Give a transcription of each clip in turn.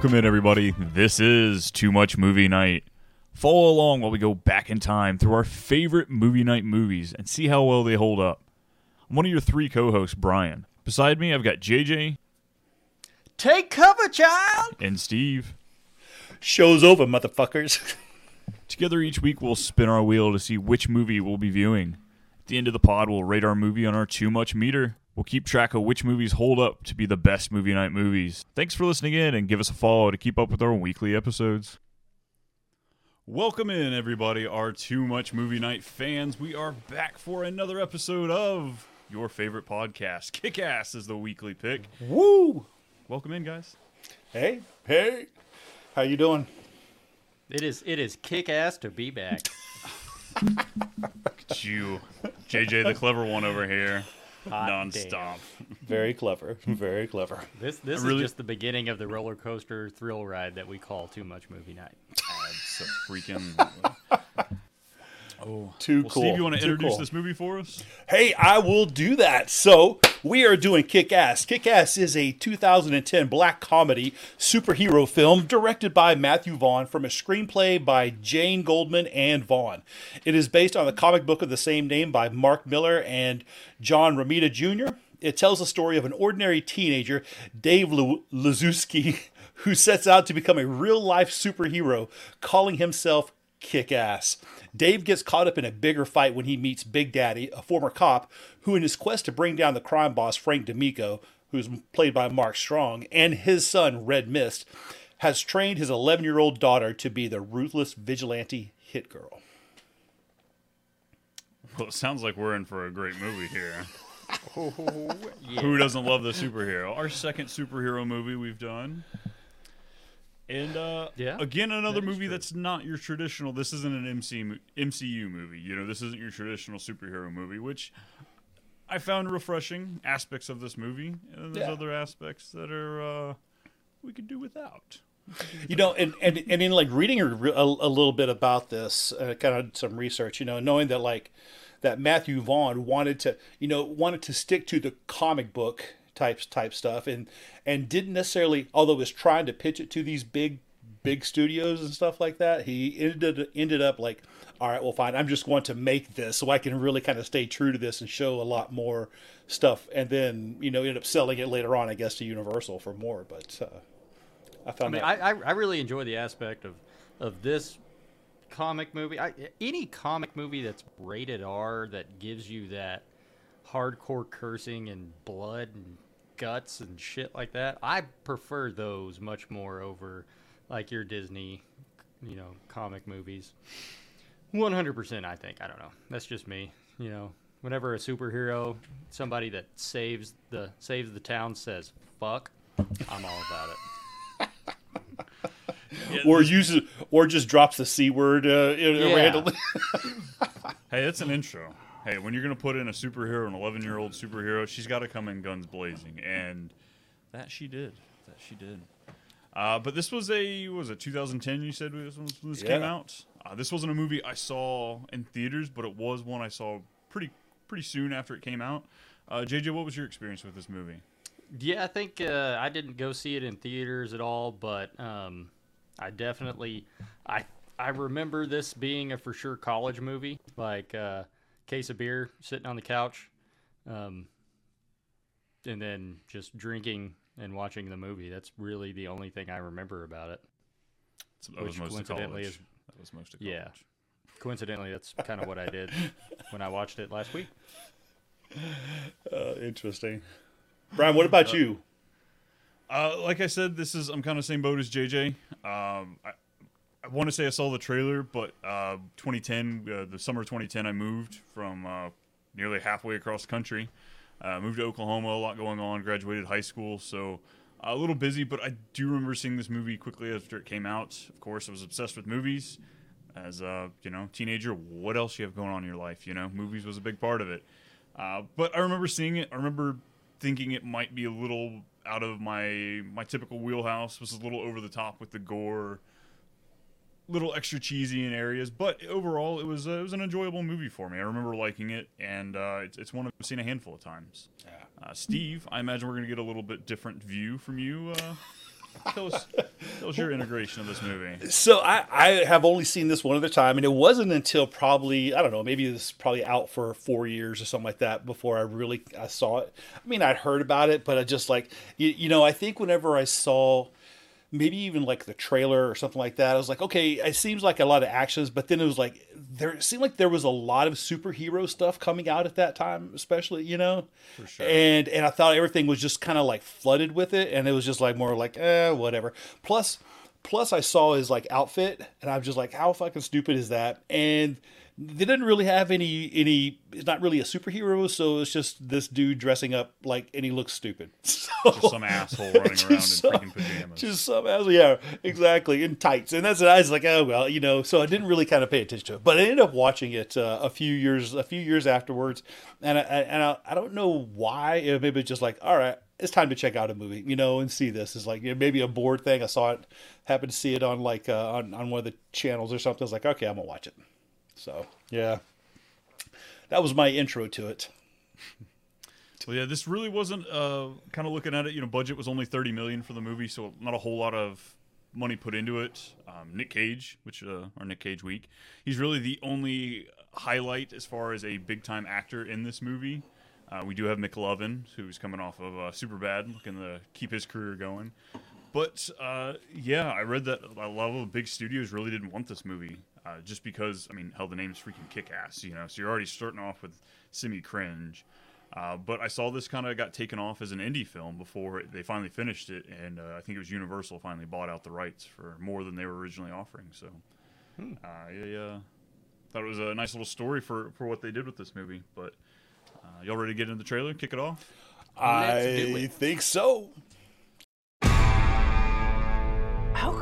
Welcome in, everybody. This is Too Much Movie Night. Follow along while we go back in time through our favorite movie night movies and see how well they hold up. I'm one of your three co hosts, Brian. Beside me, I've got JJ Take cover, child. and Steve. Show's over, motherfuckers. Together each week, we'll spin our wheel to see which movie we'll be viewing. At the end of the pod, we'll rate our movie on our Too Much meter. We'll keep track of which movies hold up to be the best movie night movies. Thanks for listening in and give us a follow to keep up with our weekly episodes. Welcome in, everybody, our Too Much Movie Night fans. We are back for another episode of your favorite podcast. Kick Ass is the weekly pick. Woo! Welcome in, guys. Hey, hey. How you doing? It is it is kick ass to be back. It's you, JJ, the clever one over here, Hot nonstop. damn. Very clever. Very clever. This this really- is just the beginning of the roller coaster thrill ride that we call too much movie night. So freaking. Oh, Too well, cool. Steve, you want to introduce cool. this movie for us? Hey, I will do that. So, we are doing Kick Ass. Kick Ass is a 2010 black comedy superhero film directed by Matthew Vaughn from a screenplay by Jane Goldman and Vaughn. It is based on the comic book of the same name by Mark Millar and John Romita Jr. It tells the story of an ordinary teenager, Dave Lu- Lizewski, who sets out to become a real life superhero, calling himself kick ass. Dave gets caught up in a bigger fight when he meets Big Daddy, a former cop, who, in his quest to bring down the crime boss Frank D'Amico, who's played by Mark Strong, and his son Red Mist, has trained his 11 year old daughter to be the ruthless vigilante hit girl. Well, it sounds like we're in for a great movie here. Oh, yeah. Who doesn't love the superhero? Our second superhero movie we've done. And uh, Yeah, again, another that movie that's not your traditional. This isn't an MC, MCU movie. You know, this isn't your traditional superhero movie, which I found refreshing aspects of this movie. And there's Yeah. other aspects that are uh, we could do without. You know, and, and, and in like reading a, a, a little bit about this, uh, kind of some research, you know, knowing that like that Matthew Vaughn wanted to, you know, wanted to stick to the comic book type type stuff, and and didn't necessarily, although was trying to pitch it to these big big studios and stuff like that, he ended ended up like, all right, well, fine, I'm just going to make this so I can really kind of stay true to this and show a lot more stuff, and then you know ended up selling it later on, I guess, to Universal for more, but. Uh, I I mean, that I, I I really enjoy the aspect of of this comic movie. I, any comic movie that's rated R that gives you that hardcore cursing and blood and guts and shit like that. I prefer those much more over like your Disney, you know, comic movies. 100% I think. I don't know. That's just me, you know. Whenever a superhero, somebody that saves the saves the town says fuck, I'm all about it. or uses or just drops the c word uh, Yeah. randomly. Hey, it's an intro. Hey, when you're gonna put in a superhero, an 11 year old superhero, she's got to come in guns blazing, and that she did. That she did. Uh, but this was a what was it 2010? You said this, was, this came out. Uh, this wasn't a movie I saw in theaters, but it was one I saw pretty pretty soon after it came out. Uh, JJ, what was your experience with this movie? Yeah, I think uh, I didn't go see it in theaters at all, but um, I definitely I I remember this being a for sure college movie, like uh, case of beer, sitting on the couch, um, and then just drinking and watching the movie. That's really the only thing I remember about it. That was Which most coincidentally is- that was most of Yeah. Coincidentally, that's kind of what I did when I watched it last week. uh, interesting. Brian, what about you? Uh, like I said, this is I'm kind of same boat as JJ. Um, I, I want to say I saw the trailer, but uh, 2010, uh, the summer of 2010, I moved from uh, nearly halfway across the country. Uh, moved to Oklahoma, a lot going on. Graduated high school, so a little busy. But I do remember seeing this movie quickly after it came out. Of course, I was obsessed with movies. As a you know teenager, what else you have going on in your life? You know, movies was a big part of it. Uh, but I remember seeing it. I remember thinking it might be a little out of my my typical wheelhouse. Was a little over the top with the gore, little extra cheesy in areas. But overall, it was uh, it was an enjoyable movie for me. I remember liking it, and uh, it's, it's one I've seen a handful of times. Uh, Steve, I imagine we're gonna get a little bit different view from you uh, tell us, tell us your integration of this movie. So I, I have only seen this one other time, and it wasn't until probably I don't know, maybe it was probably out for four years or something like that before I really I saw it. I mean, I'd heard about it, but I just like you, you know, I think whenever I saw maybe even like the trailer or something like that. I was like, okay, it seems like a lot of actions, but then it was like there it seemed like there was a lot of superhero stuff coming out at that time, especially you know, For sure. and and I thought everything was just kind of like flooded with it, and it was just like more like eh, whatever. Plus, plus I saw his like outfit, and I'm just like, how fucking stupid is that? And they didn't really have any any. It's not really a superhero, so it's just this dude dressing up like, and he looks stupid. So, Just some asshole running around in some- freaking pajamas. just some asshole, yeah, exactly, in tights, and that's I was like, oh well, you know. So I didn't really kind of pay attention to it, but I ended up watching it uh, a few years, a few years afterwards, and I, and I, I don't know why. It maybe it's just like, all right, it's time to check out a movie, you know, and see this. Is like you know, maybe a bored thing. I saw it, happened to see it on like uh, on on one of the channels or something. I was like, okay, I'm gonna watch it. So yeah, that was my intro to it. Well, yeah, this really wasn't. Uh, kind of looking at it, you know, budget was only thirty million for the movie, so not a whole lot of money put into it. Um, Nick Cage, which uh, our Nick Cage week, he's really the only highlight as far as a big time actor in this movie. Uh, we do have McLovin, who's coming off of uh, Superbad, looking to keep his career going. But uh, yeah, I read that a lot of the big studios really didn't want this movie, uh, just because I mean, hell, the name's freaking kick ass, you know. So you're already starting off with semi cringe. Uh, but I saw this kind of got taken off as an indie film before they finally finished it, and uh, I think it was Universal finally bought out the rights for more than they were originally offering. So uh, I uh, thought it was a nice little story for, for what they did with this movie. But uh, y'all ready to get into the trailer? Kick it off? I think so.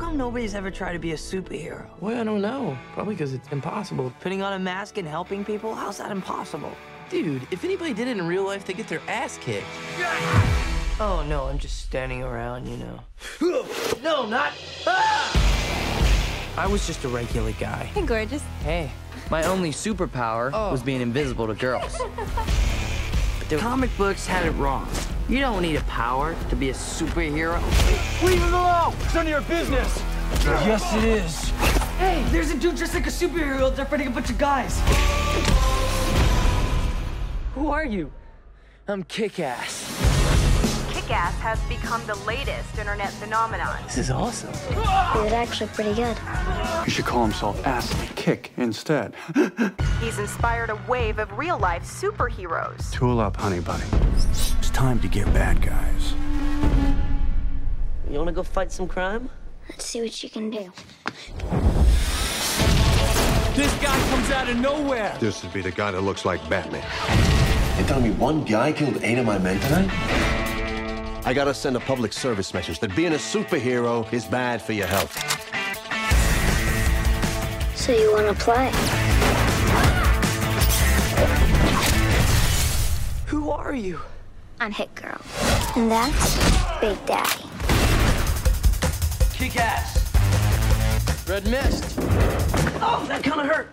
How come nobody's ever tried to be a superhero? Well, I don't know. Probably because it's impossible. Putting on a mask and helping people? How's that impossible? Dude, if anybody did it in real life, they get their ass kicked. Oh no, I'm just standing around, you know. no, not. Ah! I was just a regular guy. Hey, gorgeous. Hey, my only superpower was being invisible to girls. But the comic books had it wrong. You don't need a power to be a superhero. Leave him alone! It's none of your business! Yes, it is. Hey, there's a dude dressed like a superhero. They're fighting a bunch of guys. Who are you? I'm kick-ass. Kick-Ass has become the latest internet phenomenon. This is awesome. He was actually pretty good. He should call himself Ass Kick instead. He's inspired a wave of real-life superheroes. Tool up, honey bunny. It's time to get bad guys. You wanna go fight some crime? Let's see what you can do. This guy comes out of nowhere! This would be the guy that looks like Batman. And tell me one guy killed eight of my men tonight? I gotta send a public service message that being a superhero is bad for your health. So you want to play? Who are you? I'm Hit Girl. And that's Big Daddy. Kick-ass. Red mist. Oh, that kinda hurt.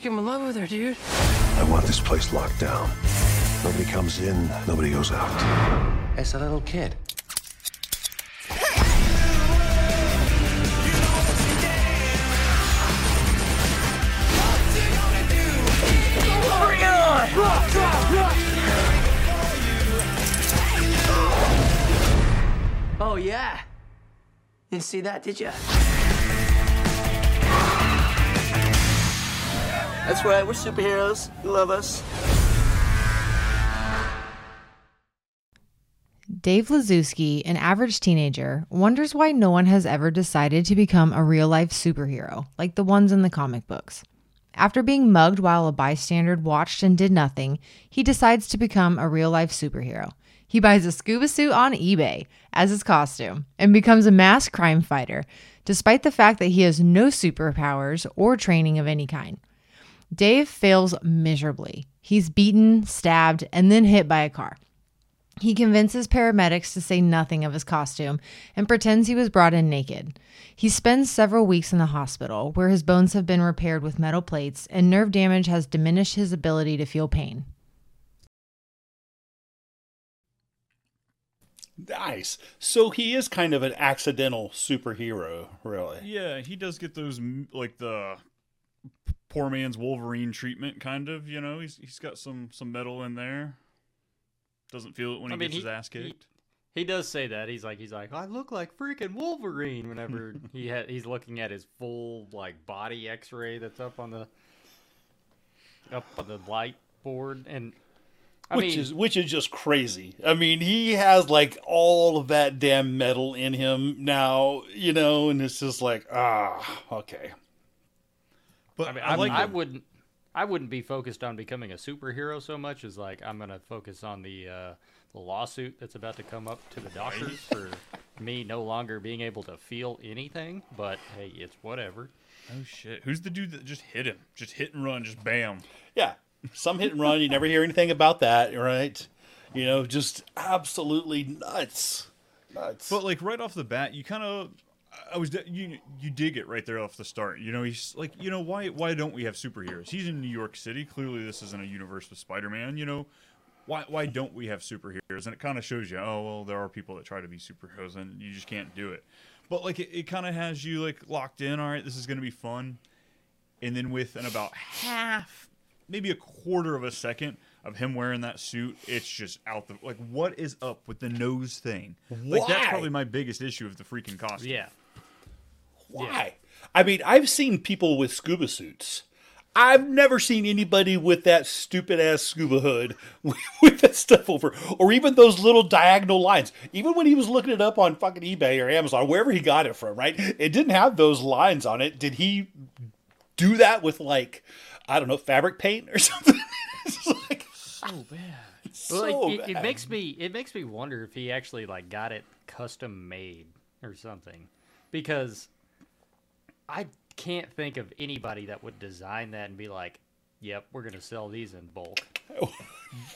Think I'm in love with her, dude. I want this place locked down. Nobody comes in, nobody goes out. It's a little kid. Bring it on! Oh, yeah. Didn't see that, did ya? That's right, we're superheroes. You love us. Dave Lizewski, an average teenager, wonders why no one has ever decided to become a real life superhero like the ones in the comic books. After being mugged while a bystander watched and did nothing, he decides to become a real life superhero. He buys a scuba suit on eBay as his costume and becomes a mass crime fighter, despite the fact that he has no superpowers or training of any kind. Dave fails miserably. He's beaten, stabbed, and then hit by a car. He convinces paramedics to say nothing of his costume and pretends he was brought in naked. He spends several weeks in the hospital, where his bones have been repaired with metal plates and nerve damage has diminished his ability to feel pain. Nice. So he is kind of an accidental superhero, really. Yeah, he does get those like the poor man's Wolverine treatment, kind of. You know, he's he's got some some metal in there. Doesn't feel it when he I mean, gets his he- ass he- kicked. He does say that. He's like, he's like, I look like freaking Wolverine. Whenever he ha- he's looking at his full like body X-ray that's up on the up on the light board, and I which mean, is which is just crazy. I mean, he has like all of that damn metal in him now, you know, and it's just like, ah, okay. But I mean, I I, like I wouldn't, I wouldn't be focused on becoming a superhero so much as like I'm gonna focus on the uh, the lawsuit that's about to come up to the doctors for me no longer being able to feel anything. But hey, it's whatever. Oh shit! Who's the dude that just hit him? Just hit and run, just bam. Yeah, some hit and run. You never hear anything about that, right? You know, just absolutely nuts, nuts. But like right off the bat, you kind of, I was you you dig it right there off the start. You know, he's like, you know, why why don't we have superheroes? He's in New York City. Clearly, this isn't a universe with Spider Man. You know, why why don't we have superheroes? And it kind of shows you, oh well, there are people that try to be superheroes, and you just can't do it. But like, it, it kind of has you like locked in. All right, this is gonna be fun. And then with within about half, maybe a quarter of a second of him wearing that suit, it's just out the like. What is up with the nose thing? Like that's probably my biggest issue of the freaking costume. Yeah. Why? I mean, I've seen people with scuba suits. I've never seen anybody with that stupid ass scuba hood with that stuff over, or even those little diagonal lines. Even when he was looking it up on fucking eBay or Amazon, wherever he got it from, right? It didn't have those lines on it. Did he do that with like, I don't know, fabric paint or something? It's like, so bad. so like, it, it makes me it makes me wonder if he actually like got it custom made or something, because I can't think of anybody that would design that and be like, "Yep, we're gonna sell these in bulk."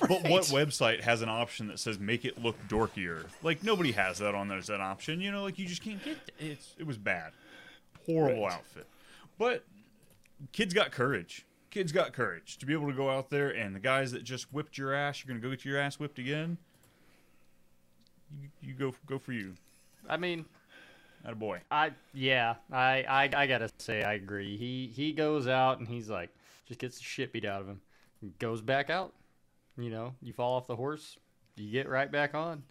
But what website has an option that says make it look dorkier? Like nobody has that on there's that option. You know, like you just can't get it. It's, it was bad, horrible Right. outfit. But kids got courage. Kids got courage to be able to go out there and the guys that just whipped your ass, you're gonna go get your ass whipped again. You, you go go for you. I mean, That a boy. I yeah, I, I I gotta say I agree. He he goes out and he's like just gets the shit beat out of him, goes back out. You know, you fall off the horse, you get right back on.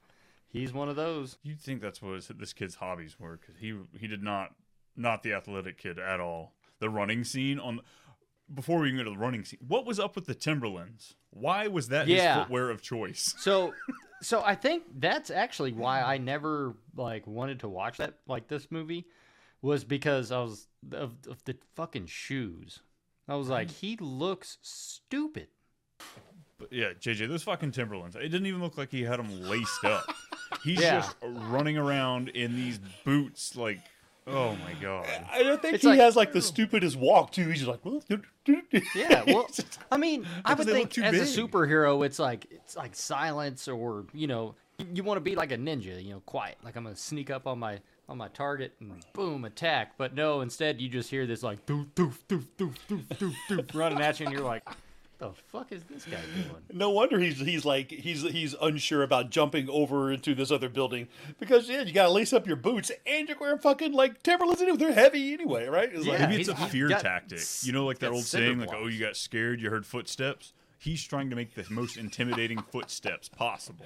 He's one of those. You'd think that's what his, this kid's hobbies were because he he did not not the athletic kid at all. The running scene on before we even go to the running scene, what was up with the Timberlands? Why was that Yeah. his footwear of choice? So, so I think that's actually why I never like wanted to watch that like this movie was because I was of, of the fucking shoes. I was like, he looks stupid. But yeah, JJ, those fucking Timberlands. It didn't even look like he had them laced up. He's Yeah. just running around in these boots like, oh my god. I don't think It's he like- has like the stupidest walk too. He's just like, well, Yeah, well, I mean, I would think too as a superhero, it's like it's like silence or you know, you want to be like a ninja, you know, quiet. Like I'm gonna sneak up on my on my target and boom, attack. But no, instead you just hear this like doof doof doof doof doof doof doof running at you, and you're like, the fuck is this guy doing? No wonder he's he's like he's he's unsure about jumping over into this other building because yeah, you gotta lace up your boots and you're wearing fucking like Timberlands anyway. They're heavy anyway, right? It's like, Maybe it's a he's- he's fear tactic. s- You know, like that old cinder saying, like, oh, you got scared, you heard footsteps. He's trying to make the most intimidating footsteps possible.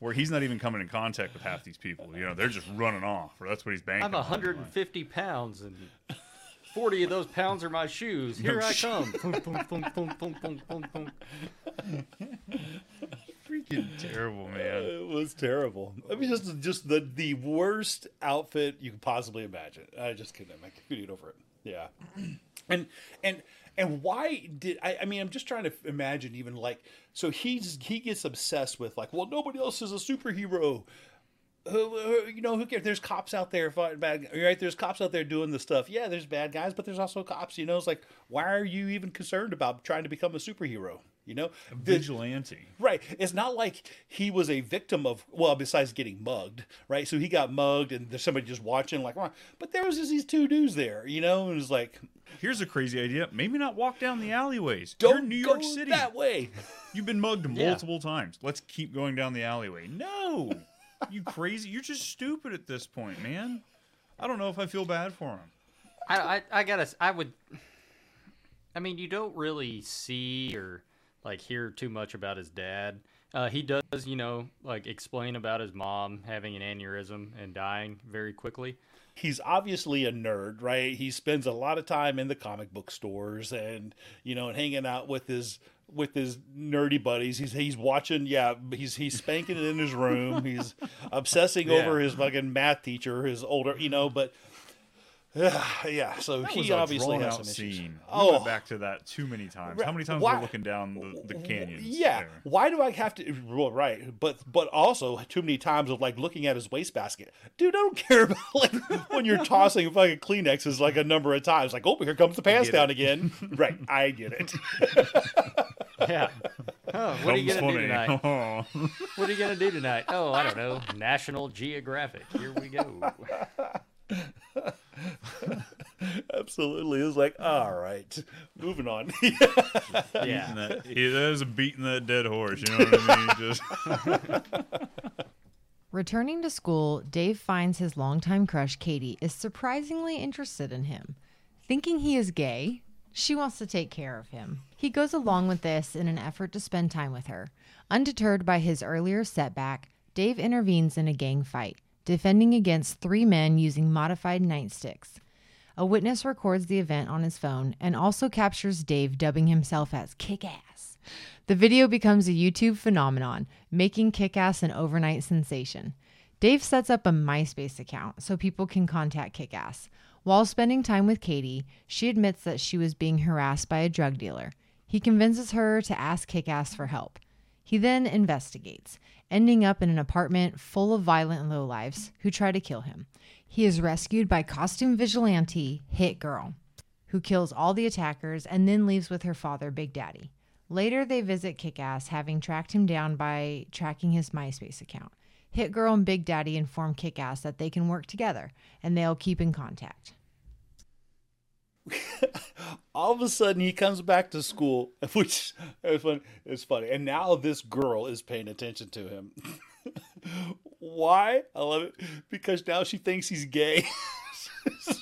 Where he's not even coming in contact with half these people. You know, they're just running off, or that's what he's banking I'm on. 150 pounds and 40 of those pounds are my shoes. Here I come. Freaking terrible, man. It was terrible. I mean, just just the the worst outfit you could possibly imagine. I just couldn't. I couldn't get over it. Yeah, and and and why did I? I mean, I'm just trying to imagine. Even like, so he's he gets obsessed with like, well, nobody else is a superhero. Who, who- you know, who cares? There's cops out there fighting bad, right? There's cops out there doing the stuff. Yeah, there's bad guys, but there's also cops. You know, it's like, why are you even concerned about trying to become a superhero? You know, A vigilante. Right. It's not like he was a victim of well, besides getting mugged, right? So he got mugged, and there's somebody just watching, like, but there was just these two dudes there, you know, and it's like, Here's a crazy idea. Maybe not walk down the alleyways. Don't You're in New York City. that way. You've been mugged Yeah. multiple times. Let's keep going down the alleyway. No, you crazy. You're just stupid at this point, man. I don't know if I feel bad for him. I, I, I gotta. s- I would. I mean, you don't really see or like hear too much about his dad. Uh, he does, you know, like explain about his mom having an aneurysm and dying very quickly. he's obviously a nerd, right? He spends a lot of time in the comic book stores and you know, and hanging out with his with his nerdy buddies. He's he's watching, yeah, he's he's spanking it in his room. He's obsessing Yeah. over his fucking math teacher, his older, you know, but yeah, so That he obviously has some issues. scene. We Oh, went back to that too many times. How many times Why- we're looking down the, the canyons? Yeah. there? Why do I have to? Well, right, but but also too many times of like looking at his wastebasket. Dude, I don't care about like when you're tossing fucking Kleenexes like a number of times. Like, oh, here comes the get down it. again. right, I get it. Yeah. Oh, what are you gonna do funny. tonight? What are you gonna do tonight? Oh, I don't know. National Geographic. Here we go. Absolutely, it was like, all right, moving on. Beating that, yeah, that is a beating that dead horse. You know what I mean? Just Returning to school, Dave finds his longtime crush, Katie, is surprisingly interested in him. Thinking he is gay, she wants to take care of him. He goes along with this in an effort to spend time with her. Undeterred by his earlier setback, Dave intervenes in a gang fight, defending against three men using modified nightsticks. A witness records the event on his phone and also captures Dave dubbing himself as Kick Ass. The video becomes a YouTube phenomenon, making Kick Ass an overnight sensation. Dave sets up a MySpace account so people can contact Kick Ass. While spending time with Katie, she admits that she was being harassed by a drug dealer. He convinces her to ask Kickass for help. He then investigates, ending up in an apartment full of violent lowlifes who try to kill him. He is rescued by costume vigilante Hit Girl, who kills all the attackers and then leaves with her father, Big Daddy. Later, they visit Kickass, having tracked him down by tracking his MySpace account. Hit Girl and Big Daddy inform Kick Ass that they can work together and they'll keep in contact. all of a sudden, he comes back to school, which is funny. It's funny, and now this girl is paying attention to him. Why? I love it because now she thinks he's gay. It's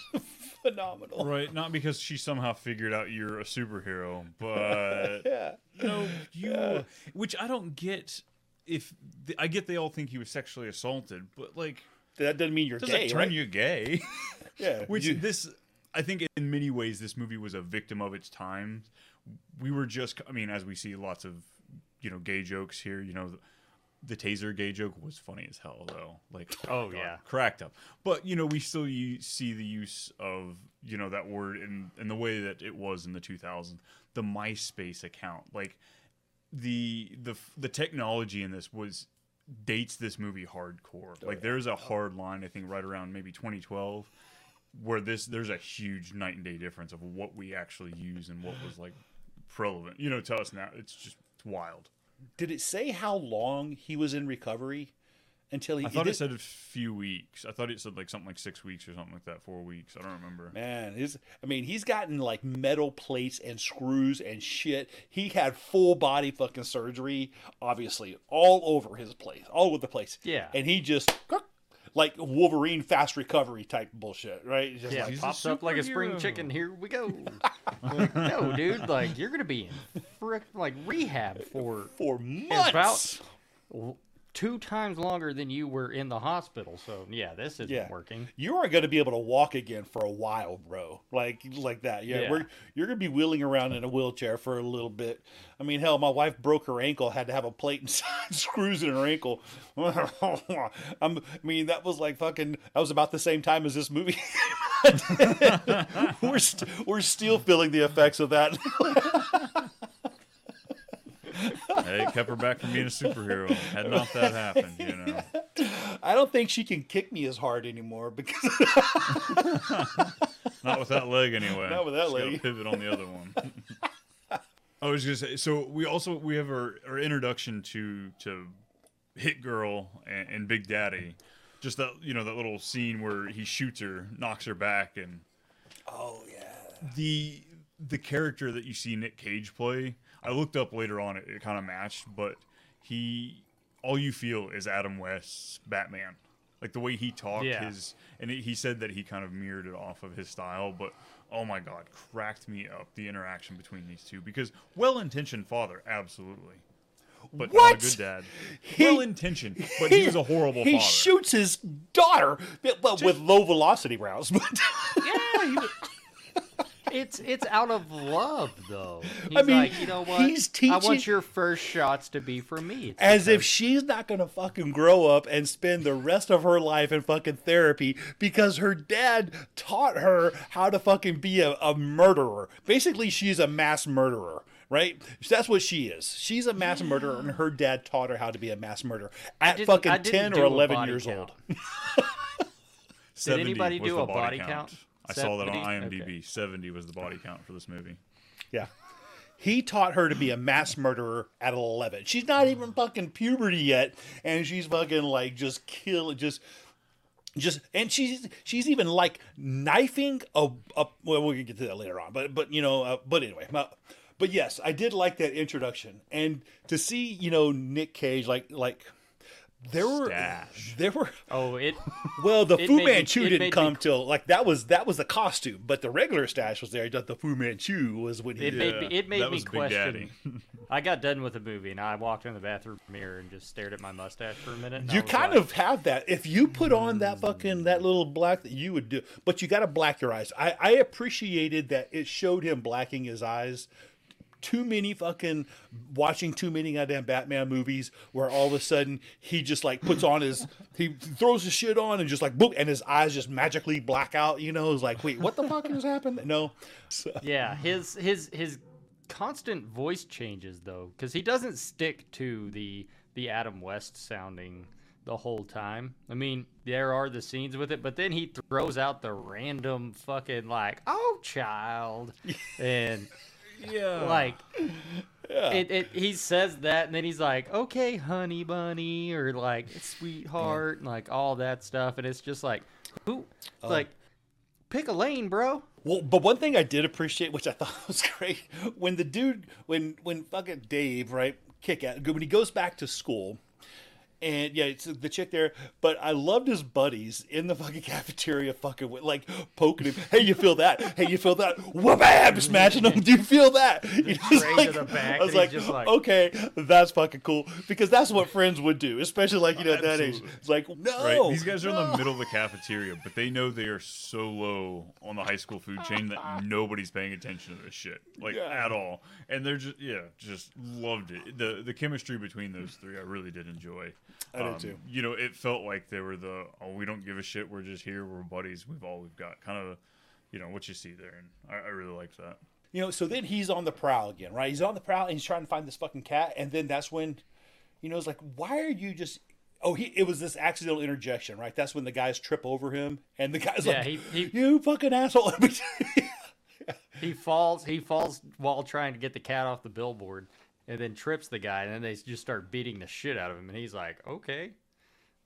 phenomenal. right, not because she somehow figured out you're a superhero, but Yeah. no, you. Which I don't get. If I get, they all think he was sexually assaulted, but like That doesn't mean you're does gay, it turn right? you gay? Yeah, Which you- this, I think, in many ways, this movie was a victim of its time. We were just, I mean, as we see lots of, you know, gay jokes here. You know, the, the taser gay joke was funny as hell, though. Like, Oh, oh God, yeah. cracked up. But you know, we still u- see the use of you know that word in in the way that it was in the 2000s. The MySpace account, like the the the technology in this was dates this movie hardcore. Oh, like there's a oh. hard line I think right around maybe 2012 where this there's a huge night and day difference of what we actually use and what was like relevant. You know, to us now it's just it's wild. Did it say how long he was in recovery until he? I thought did- it said a few weeks. I thought it said like something like six weeks or something like that, four weeks. I don't remember. Man, his I mean, he's gotten like metal plates and screws and shit. He had full body fucking surgery, obviously, all over his place, all over the place. Yeah. And he just like Wolverine fast recovery type bullshit, right? Just Yeah, like pops up like a spring chicken. Here we go. Like, no, dude, like you're gonna be in frick like rehab for for months. w- two times longer than you were in the hospital. So yeah, this isn't Yeah. working. You are going to be able to walk again for a while, bro. Like like that. Yeah, Yeah. We're, you're going to be wheeling around in a wheelchair for a little bit. I mean, hell, my wife broke her ankle, had to have a plate and screws in her ankle. I'm, I mean, that was like fucking. That was about the same time as this movie. we're st- we're still feeling the effects of that. Hey, kept her back from being a superhero. Had not that happened, you know. I don't think she can kick me as hard anymore because Not with that leg anyway. Not with that She's leg. Pivot on the other one. I was gonna say. So we also we have our, our introduction to to Hit Girl and, and Big Daddy. Just that you know that little scene where he shoots her, knocks her back, and oh yeah, the the character that you see Nick Cage play. I looked up later on; it, it kind of matched, but he all you feel is Adam West's Batman. Like the way he talked, Yeah. his and he said that he kind of mirrored it off of his style, but oh my god, cracked me up the interaction between these two because well-intentioned father, absolutely, but What? not a good dad. well-intentioned, but he was a horrible He father. shoots his daughter, well, with low velocity rounds. But Yeah, he was- it's it's out of love though. He's I mean, like, you know what? he's I want your first shots to be for me. It's as if she's not gonna fucking grow up and spend the rest of her life in fucking therapy because her dad taught her how to fucking be a, a murderer. Basically, she's a mass murderer. Right, that's what she is. She's a mass murderer, and her dad taught her how to be a mass murderer at fucking ten or eleven years count. old. Did anybody do a body count? I saw that on IMDb. Okay. 70 was the body count for this movie. Yeah. He taught her to be a mass murderer at 11. She's not even fucking puberty yet, and she's fucking like just kill, just, just, and she's she's even like knifing a. a well, we'll get to that later on, but but you know, uh, but anyway, but yes, I did like that introduction, and to see you know Nick Cage like like. There were Stash. there were Oh, it. well the It Fu made me- Manchu didn't made me come till like that was that was the costume, but the regular stash was there. The the Fu Manchu was when he It made me, it made me question. I got done with the movie and I walked in the bathroom mirror and just stared at my mustache for a minute. You kind like, of have that. If you put on that fucking that little black that you would do, but you got to black your eyes. I, I appreciated that it showed him blacking his eyes. Too many fucking watching too many goddamn Batman movies where all of a sudden he just like puts on his he throws his shit on and just like boop and his eyes just magically black out. You know, it's like wait, what the fuck has happened? No, So- Yeah, his his his constant voice changes though, because he doesn't stick to the the Adam West sounding the whole time. I mean, there are the scenes with it, but then he throws out the random fucking like, "Oh, child," and yeah, like. It, it he says that and then he's like okay honey bunny or like sweetheart and like all that stuff and it's just like who oh. like pick a lane bro. Well, but one thing I did appreciate, which I thought was great, when the dude, when when fucking Dave, right, kick out when he goes back to school, and yeah, it's the chick there. But I loved his buddies in the fucking cafeteria, fucking with, like poking him. Hey, you feel that? Hey, you feel that? Whoop-am! Smashing him. Do you feel that? You just like, the back, I was like, like- okay, that's fucking cool because that's what friends would do, especially like you know at that age. It's like no, Right. These guys are in the middle of the cafeteria, but they know they are so low on the high school food chain that nobody's paying attention to this shit, like Yeah. at all. And they're just yeah, just loved it. The the chemistry between those three, I really did enjoy. Um, I did too. You know, it felt like they were the oh, we don't give a shit. We're just here. We're buddies. We've all we've got. Kind of, you know, what you see there, and I, I really liked that. You know, so then he's on the prowl again, right? He's on the prowl and he's trying to find this fucking cat, and then that's when, you know, it's like, why are you just? Oh, he it was this accidental interjection, right? That's when the guys trip over him, and the guy's Yeah, like, he- he- "You fucking asshole!" he falls he falls while trying to get the cat off the billboard and then trips the guy and then they just start beating the shit out of him and he's like okay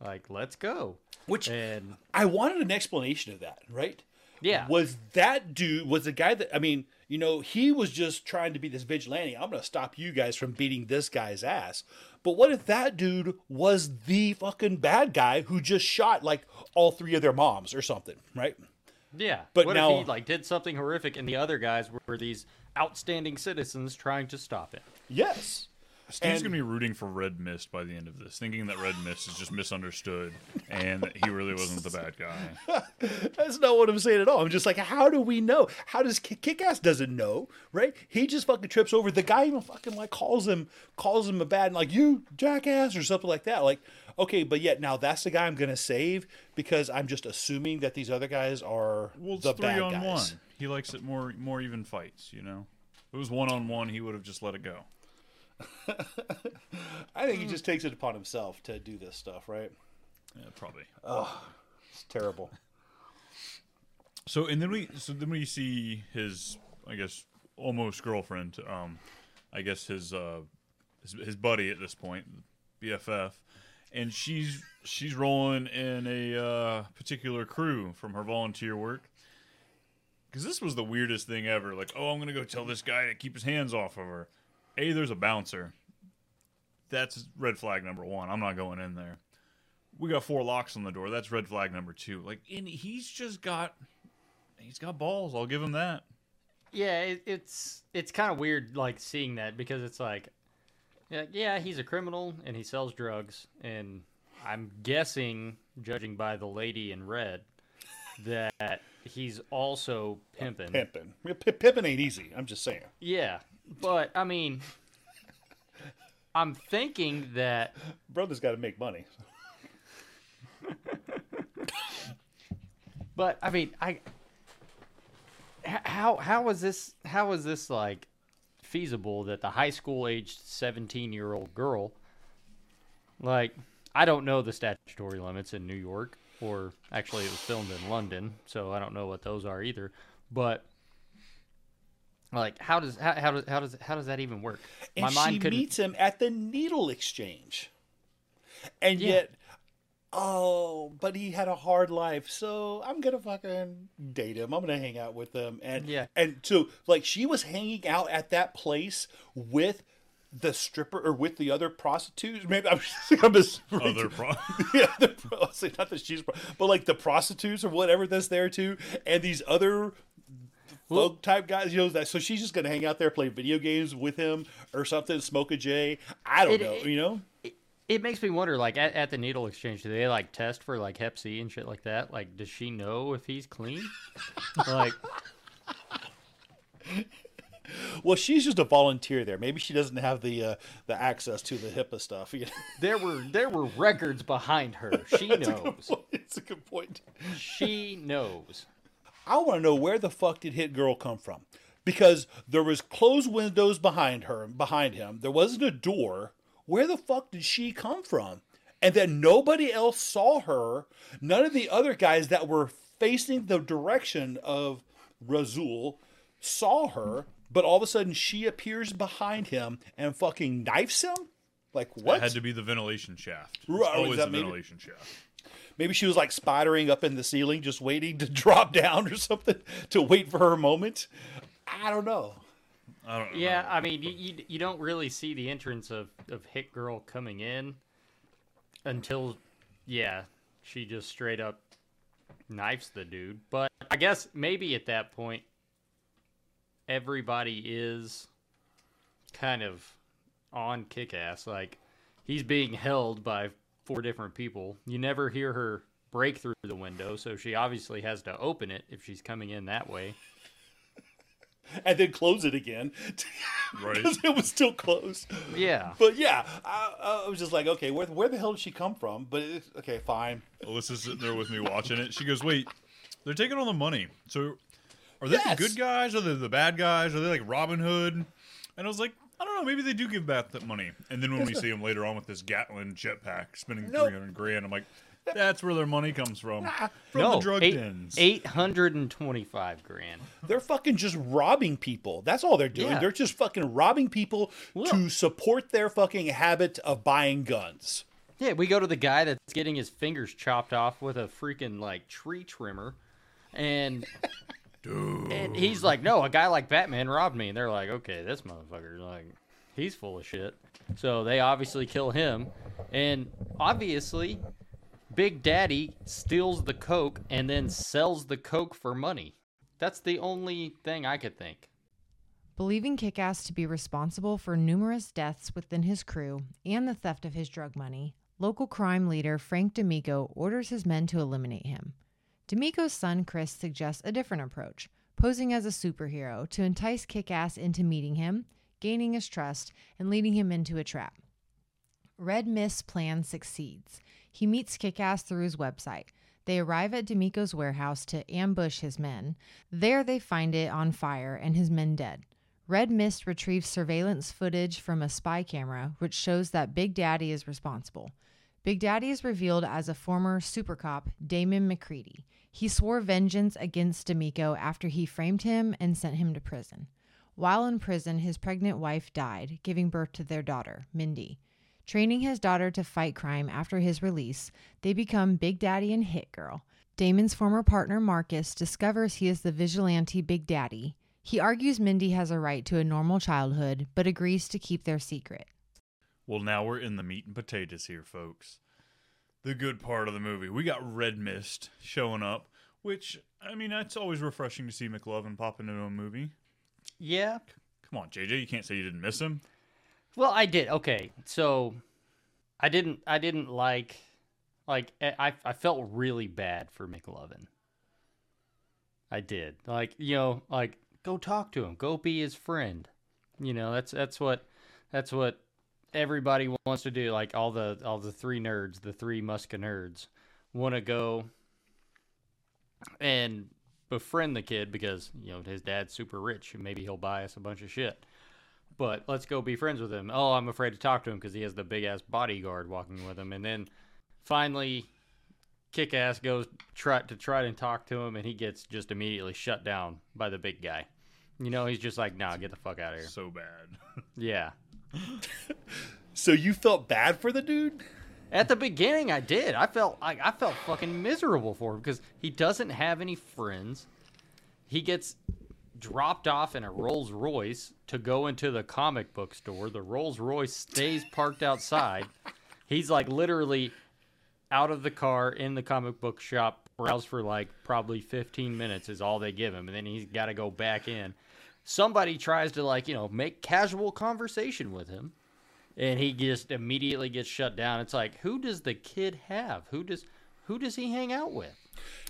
like let's go Which and I wanted an explanation of that, right? Yeah. Was that dude was the guy that I mean, you know, he was just trying to be this vigilante. I'm gonna stop you guys from beating this guy's ass. But what if that dude was the fucking bad guy who just shot like all three of their moms or something, right? yeah But what now- if he like did something horrific and the other guys were these outstanding citizens trying to stop it Yes. Steve's And- gonna be rooting for Red Mist by the end of this, thinking that Red Mist is just misunderstood and that he really wasn't the bad guy. That's not what I'm saying at all. I'm just like, how do we know? How does Kick Kick-Ass doesn't know, right? He just fucking trips over. The guy even fucking like calls him, calls him a bad, like you jackass or something like that. Like, okay, but yet now that's the guy I'm gonna save because I'm just assuming that these other guys are Well, the bad on guys. one. He likes it more, more even fights. You know, if it was one on one, he would have just let it go. I think he just takes it upon himself to do this stuff, right? Yeah, probably. Oh, it's terrible. So and then we so then we see his I guess almost girlfriend. Um, I guess his uh, his, his buddy at this point, BFF, and she's she's rolling in a uh, particular crew from her volunteer work. Because this was the weirdest thing ever. Like, oh, I'm gonna go tell this guy to keep his hands off of her. A, there's a bouncer. That's red flag number one. I'm not going in there. We got four locks on the door. That's red flag number two. Like, and he's just got, he's got balls. I'll give him that. Yeah, it, it's it's kind of weird, like seeing that because it's like, yeah, yeah, he's a criminal and he sells drugs, and I'm guessing, judging by the lady in red, that he's also pimping. Pimping. Pimping ain't easy. I'm just saying. Yeah, but I mean, I'm thinking that brother's got to make money. but I mean, I how how is this how is this like feasible that the high school aged 17 year old girl like I don't know the statutory limits in New York or actually it was filmed in London, so I don't know what those are either. But like how does how, how does how does how does that even work? And she couldn't... meets him at the needle exchange. And yeah. yet oh, but he had a hard life, so I'm gonna fucking date him. I'm gonna hang out with him, and yeah, and so like she was hanging out at that place with the stripper or with the other prostitutes. Maybe I'm, just, I'm just other pro- yeah, the pro- not that she's, but like the prostitutes or whatever that's there too, and these other folk type guys. You know that. So she's just gonna hang out there, play video games with him or something, smoke a J. I don't it, know. It, you know. It, it makes me wonder, like at, at the needle exchange, do they like test for like Hep C and shit like that? Like, does she know if he's clean? like, well, she's just a volunteer there. Maybe she doesn't have the uh, the access to the HIPAA stuff. You know? there were there were records behind her. She knows. It's a good point. She knows. I want to know where the fuck did Hit Girl come from? Because there was closed windows behind her, behind him. There wasn't a door. Where the fuck did she come from? And then nobody else saw her. None of the other guys that were facing the direction of Rasul saw her but all of a sudden she appears behind him and fucking knifes him. Like what? That had to be the ventilation shaft. Right, oh, always the maybe? ventilation shaft. Maybe she was like spidering up in the ceiling, just waiting to drop down or something to wait for her moment. I don't know. I don't. Yeah, know. I mean, you, you you don't really see the entrance of of Hit Girl coming in until, yeah, she just straight up knifes the dude. But I guess maybe at that point everybody is kind of on kick ass. Like he's being held by four different people. You never hear her break through the window, so she obviously has to open it if she's coming in that way. and then close it again. Right. Because it was still closed. Yeah. But yeah, I, I, was just like, okay, where, where the hell did she come from? But it, okay, fine. Alyssa's sitting there with me watching it. She goes, wait, they're taking all the money. So are they yes. the good guys? Are they the bad guys? Are they like Robin Hood? And I was like, I don't know. Maybe they do give back that money. And then when we see them later on with this Gatling jetpack spending nope. 300 grand, I'm like, that's where their money comes from. From no, the drug eight, dens. 825 grand. They're fucking just robbing people. That's all they're doing. Yeah. They're just fucking robbing people well, to support their fucking habit of buying guns. Yeah, we go to the guy that's getting his fingers chopped off with a freaking like tree trimmer. And Dude. And he's like, no, a guy like Batman robbed me. And they're like, okay, this motherfucker, like, he's full of shit. So they obviously kill him. And obviously, Big Daddy steals the Coke and then sells the Coke for money. That's the only thing I could think. Believing Kickass to be responsible for numerous deaths within his crew and the theft of his drug money, local crime leader Frank D'Amico orders his men to eliminate him. D'Amico's son Chris suggests a different approach, posing as a superhero to entice Kickass into meeting him, gaining his trust, and leading him into a trap. Red Mist's plan succeeds. He meets Kickass through his website. They arrive at D'Amico's warehouse to ambush his men. There they find it on fire and his men dead. Red Mist retrieves surveillance footage from a spy camera, which shows that Big Daddy is responsible. Big Daddy is revealed as a former super cop, Damon Macready. He swore vengeance against D'Amico after he framed him and sent him to prison. While in prison, his pregnant wife died, giving birth to their daughter, Mindy. Training his daughter to fight crime after his release, they become Big Daddy and Hit Girl. Damon's former partner, Marcus, discovers he is the vigilante Big Daddy. He argues Mindy has a right to a normal childhood, but agrees to keep their secret. Well, now we're in the meat and potatoes here, folks. The good part of the movie. We got Red Mist showing up, which, I mean, it's always refreshing to see McLovin pop into a movie. Yeah. Come on, JJ, you can't say you didn't miss him. Well, I did. Okay, so I didn't. I didn't like. Like eh, I. I felt really bad for McLovin. I did. Like you know, like go talk to him. Go be his friend. You know, that's that's what that's what everybody wants to do. Like all the all the three nerds, the three Muska nerds, want to go and befriend the kid because you know his dad's super rich and maybe he'll buy us a bunch of shit but let's go be friends with him. Oh, I'm afraid to talk to him because he has the big ass bodyguard walking with him. And then finally, Kick Ass goes try to try to talk to him, and he gets just immediately shut down by the big guy. You know, he's just like, "Nah, get the fuck out of here." So bad. yeah. so you felt bad for the dude? At the beginning, I did. I felt like I felt fucking miserable for him because he doesn't have any friends. He gets dropped off in a Rolls Royce to go into the comic book store. The Rolls Royce stays parked outside. He's like literally out of the car in the comic book shop, browse for like probably 15 minutes is all they give him, and then he's got to go back in. Somebody tries to like you know make casual conversation with him, and he just immediately gets shut down. It's like who does the kid have? Who does who does he hang out with?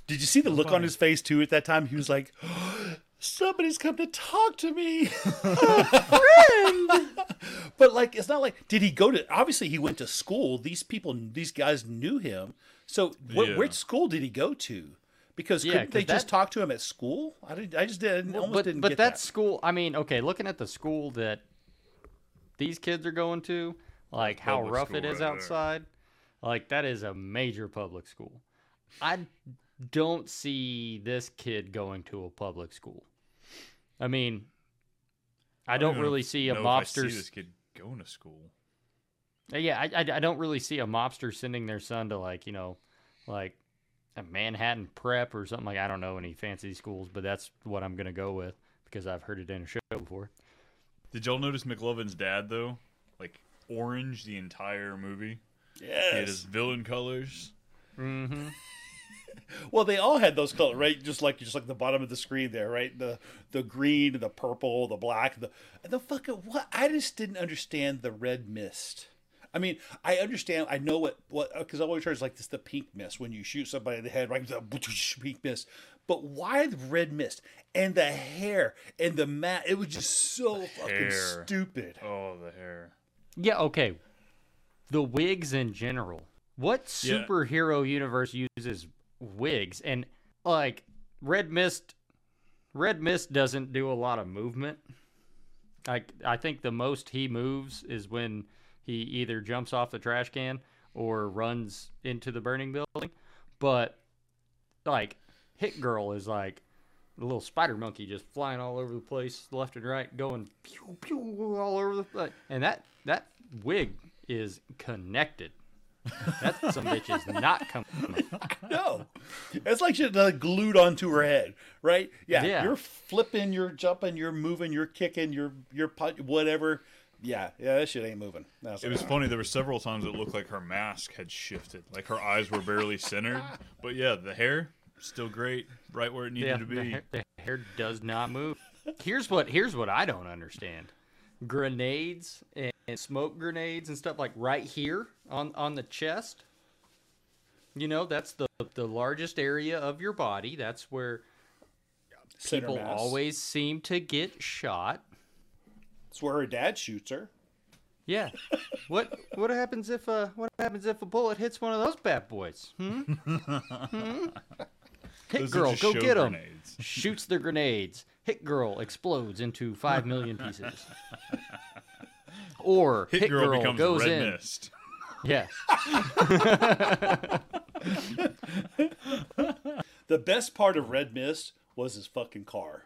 Did you see the look on his face too at that time? He was like, somebody's come to talk to me friend but like it's not like did he go to obviously he went to school these people these guys knew him so wh- Yeah. which school did he go to because Yeah, couldn't they 'cause just talk to him at school i, did, I just did, Well, almost but didn't but get that that school, I mean, okay, looking at the school that these kids are going to, like how Public rough it is right there. outside, like that is a major public school. I don't see this kid going to a public school. I mean, I don't even really see a know see mobster. this kid going to school. Uh, Yeah, I, I, I don't really see a mobster sending their son to like you know, like a Manhattan Prep or something like. I don't know any fancy schools, but that's what I'm gonna go with because I've heard it in a show before. Did y'all notice McLovin's dad though? Like orange the entire movie. He had yes his villain colors. Mm-hmm. well they all had those colors right just like just like the bottom of the screen there right the the green the purple the black the the fucking what i just didn't understand the red mist I mean, I understand. I know what what because I always heard it's like this the pink mist when you shoot somebody in the head, right? The pink mist. But why the red mist and the hair and the mat? It was just so fucking hair. stupid. Oh, the hair. Yeah, okay. The wigs in general. What Yeah. superhero universe uses wigs? And like Red Mist Red Mist doesn't do a lot of movement. Like I think the most he moves is when he either jumps off the trash can or runs into the burning building. But like Hit Girl is like a little spider monkey just flying all over the place, left and right, going pew pew all over the place. And that that wig is connected. That some bitch is not coming. No, it's like she's like glued onto her head, right? Yeah, Yeah. you're flipping, you're jumping, you're moving, you're kicking, you're you're put- whatever. Yeah, yeah, that shit ain't moving. I It like, was funny. There were several times it looked like her mask had shifted, like her eyes were barely centered. But yeah, the hair still great, right where it needed Yeah, to the be. hair, the hair does not move. Here's what here's what I don't understand: grenades and, and smoke grenades and stuff like right here on on the chest. You know, that's the the largest area of your body. That's where people always seem to get shot. It's where her dad shoots her. Yeah. what what happens if uh what happens if a bullet hits one of those bad boys? Hmm? hmm? Hit Those girl, go get him. grenades. Shoots the grenades. Hit girl explodes into five million pieces. Or Hit, hit, girl, girl, becomes goes red in. mist. Yeah. The best part of Red Mist was his fucking car.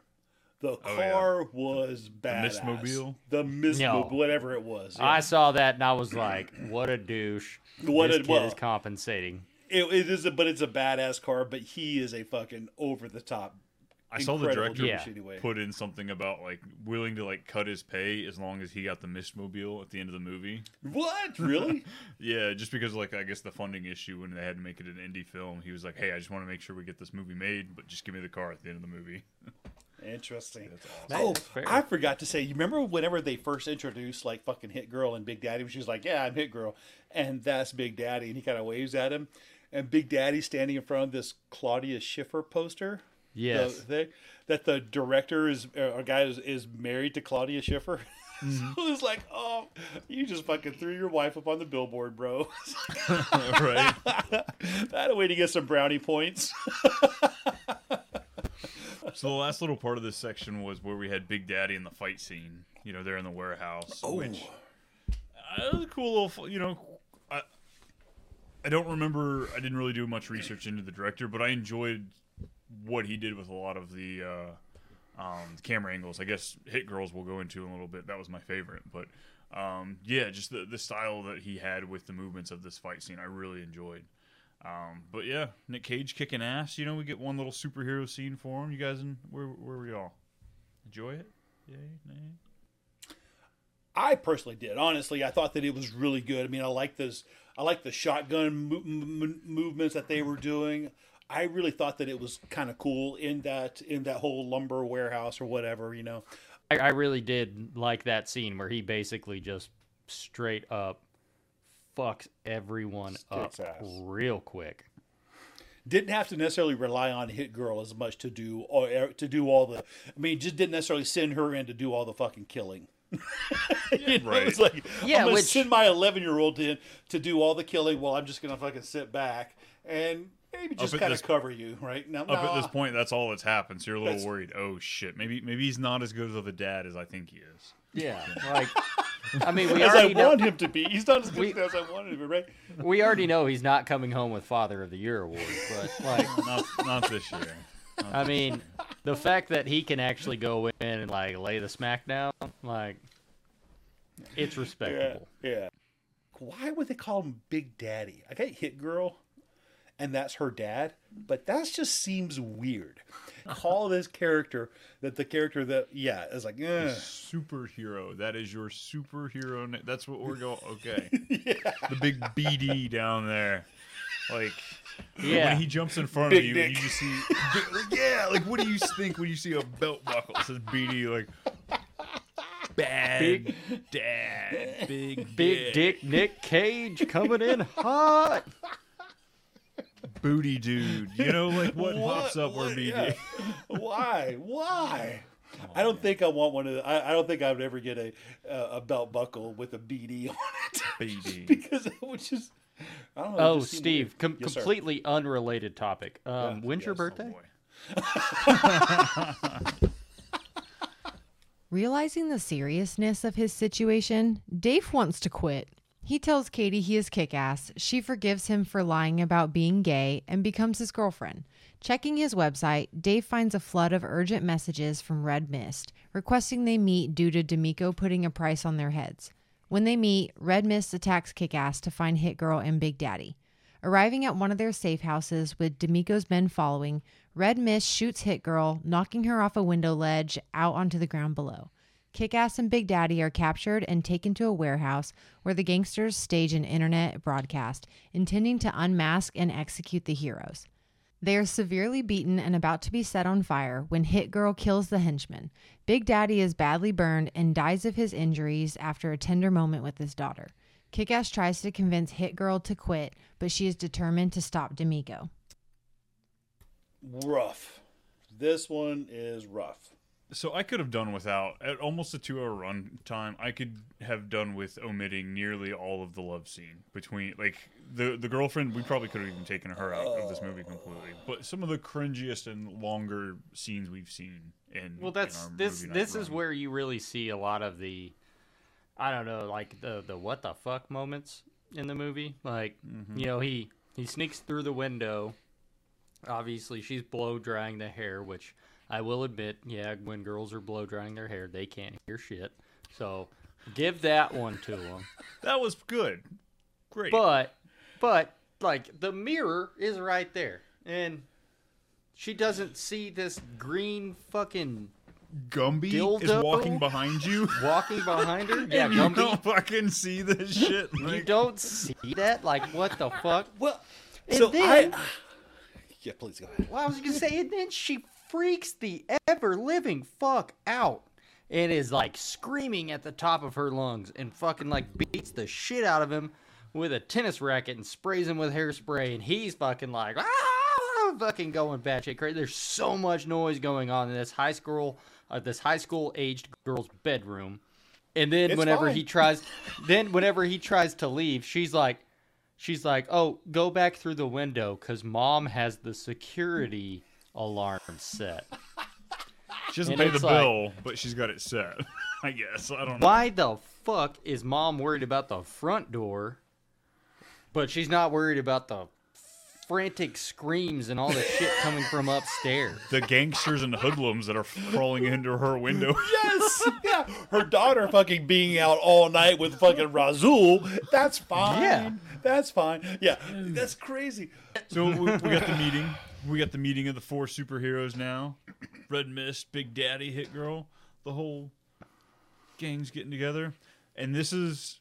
The Oh, yeah. car was badass. Mistmobile? The Mistmobile, No. whatever it was. yeah. I saw that and I was like, "What a douche! What this a- kid well- is compensating." It, it is, a, but it's a badass car. But he is a fucking over the top. I saw the director douche anyway. put in something about like willing to like cut his pay as long as he got the Mistmobile at the end of the movie. What really? Yeah, just because like I guess the funding issue when they had to make it an indie film, he was like, "Hey, I just want to make sure we get this movie made, but just give me the car at the end of the movie." Interesting. That Oh. I forgot to say. You remember whenever they first introduced like fucking Hit Girl and Big Daddy? She was like, "Yeah, I'm Hit Girl," and that's Big Daddy, and he kind of waves at him, and Big Daddy's standing in front of this Claudia Schiffer poster. Yes. the thing, that the director is uh, a guy is, is married to Claudia Schiffer. Mm-hmm. so it's like, oh, you just fucking threw your wife up on the billboard, bro. right. that a way to get some brownie points. So the last little part of this section was where we had Big Daddy in the fight scene. You know, they're in the warehouse, Oh. which uh, it was a cool little. You know, I I don't remember. I didn't really do much research into the director, but I enjoyed what he did with a lot of the uh, um, camera angles. I guess Hit Girls we'll go into in a little bit. That was my favorite, but um, yeah, just the the style that he had with the movements of this fight scene, I really enjoyed. Um, but yeah, Nick Cage kicking ass. You know, we get one little superhero scene for him. You guys, in, where where we all enjoy it? Yay, nay. I personally did. Honestly, I thought that it was really good. I mean, I like this. I like the shotgun mo- m- movements that they were doing. I really thought that it was kind of cool in that in that whole lumber warehouse or whatever. You know, I, I really did like that scene where he basically just straight up fucks everyone up ass. real quick. didn't have to necessarily rely on Hit Girl as much to do or er, to do all the. I mean, just didn't necessarily send her in to do all the fucking killing. you know, right. It's like Yeah, I'm gonna which- send my 11 year old in to do all the killing. Well, I'm just gonna fucking sit back and maybe just kind of this- cover you right now. Up at this point, that's all that's happened. So you're a little That's- worried. Oh shit, maybe maybe he's not as good of a dad as I think he is. Yeah, like I mean, we as I know, want him to be, he's not as good We- as I wanted him to be, right? we already know he's not coming home with Father of the Year award, but like Not not this year. Not I this mean, the fact that he can actually go in and like lay the smack down, like it's Yeah, respectable. yeah. Why would they call him Big Daddy? I got Hit Girl, and that's her dad, but that just seems weird. Call this character that the character that yeah is like eh. superhero. That is your superhero. na- That's what we're going. Okay. The big BD down there, like. Yeah. When he jumps in front Big of you, and you just see, big- like, yeah, like what do you think when you see a belt buckle that says BD? Like bad Big- dad, big Big Dick Nick Cage coming in hot. booty dude. You know, like what, pops up where What? BD? Yeah. Why? Why? I don't think I want one of. The, I, I don't think I would ever get a a, a belt buckle with a BD on it BD. because it would just. I don't know. Oh, just Steve, com- Yes, sir. completely unrelated topic. Um, Yeah, when's your birthday? boy. Realizing the seriousness of his situation, Dave wants to quit. He tells Katie he is kick ass, she forgives him for lying about being gay, and becomes his girlfriend. Checking his website, Dave finds a flood of urgent messages from Red Mist requesting they meet due to D'Amico putting a price on their heads. When they meet, Red Mist attacks Kick Ass to find Hit Girl and Big Daddy. Arriving at one of their safe houses with D'Amico's men following, Red Mist shoots Hit Girl, knocking her off a window ledge out onto the ground below. Kick Ass and Big Daddy are captured and taken to a warehouse where the gangsters stage an internet broadcast, intending to unmask and execute the heroes. They are severely beaten and about to be set on fire when Hit Girl kills the henchman. Big Daddy is badly burned and dies of his injuries after a tender moment with his daughter. Kickass tries to convince Hit Girl to quit, but she is determined to stop D'Amico. rough. This one is rough. So I could have done without at almost a two-hour run time. I could have done with omitting nearly all of the love scene between like the the girlfriend. We probably could have even taken her out of this movie completely. But some of the cringiest and longer scenes we've seen in Well, in that's our this. This is run. where you really see a lot of the, I don't know, like the the what the fuck moments in the movie. Like Mm-hmm. you know, he he sneaks through the window. Obviously, she's blow drying the hair, which I will admit, yeah, when girls are blow drying their hair, they can't hear shit. So give that one to them. That was good. Great. But, but like the mirror is right there, and she doesn't see this green fucking Gumby dildo is walking behind you. walking behind her. Yeah, you Gumby. don't fucking see this shit. You don't see that? Like what the fuck? Well, and so then, I. Yeah, please go ahead. Well, I was gonna say, and then she freaks the ever living fuck out and is like screaming at the top of her lungs and fucking like beats the shit out of him with a tennis racket and sprays him with hairspray and he's fucking like ah, fucking going batshit crazy. There's so much noise going on in this high school, uh, this high school aged girl's bedroom. And then It's whenever fine. he tries, then whenever he tries to leave, she's like, she's like, "Oh, go back through the window because mom has the security alarm set." she doesn't and pay the it's like- bill, but she's got it set. I guess I don't know. Why the fuck is mom worried about the front door, but she's not worried about the frantic screams and all the shit coming from upstairs? The gangsters and hoodlums that are crawling into her window. Yes, yeah. Her daughter fucking being out all night with fucking Rasul. That's fine. Yeah. that's fine. Yeah, that's crazy. So we, we got the meeting. We got the meeting of the four superheroes now. Red Mist, Big Daddy, Hit Girl, the whole gang's getting together, and this is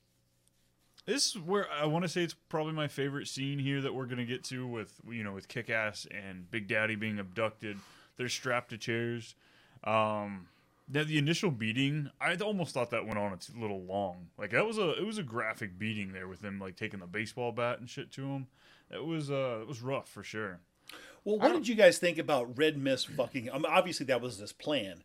this is where I want to say it's probably my favorite scene here that we're gonna get to with you know with Kick Ass and Big Daddy being abducted. They're strapped to chairs. Um, now the initial beating, I almost thought that went on a little long. Like that was a it was a graphic beating there with them like taking the baseball bat and shit to him. It was uh it was rough for sure. Well, what did you guys think about Red Mist fucking? I mean, obviously that was this plan,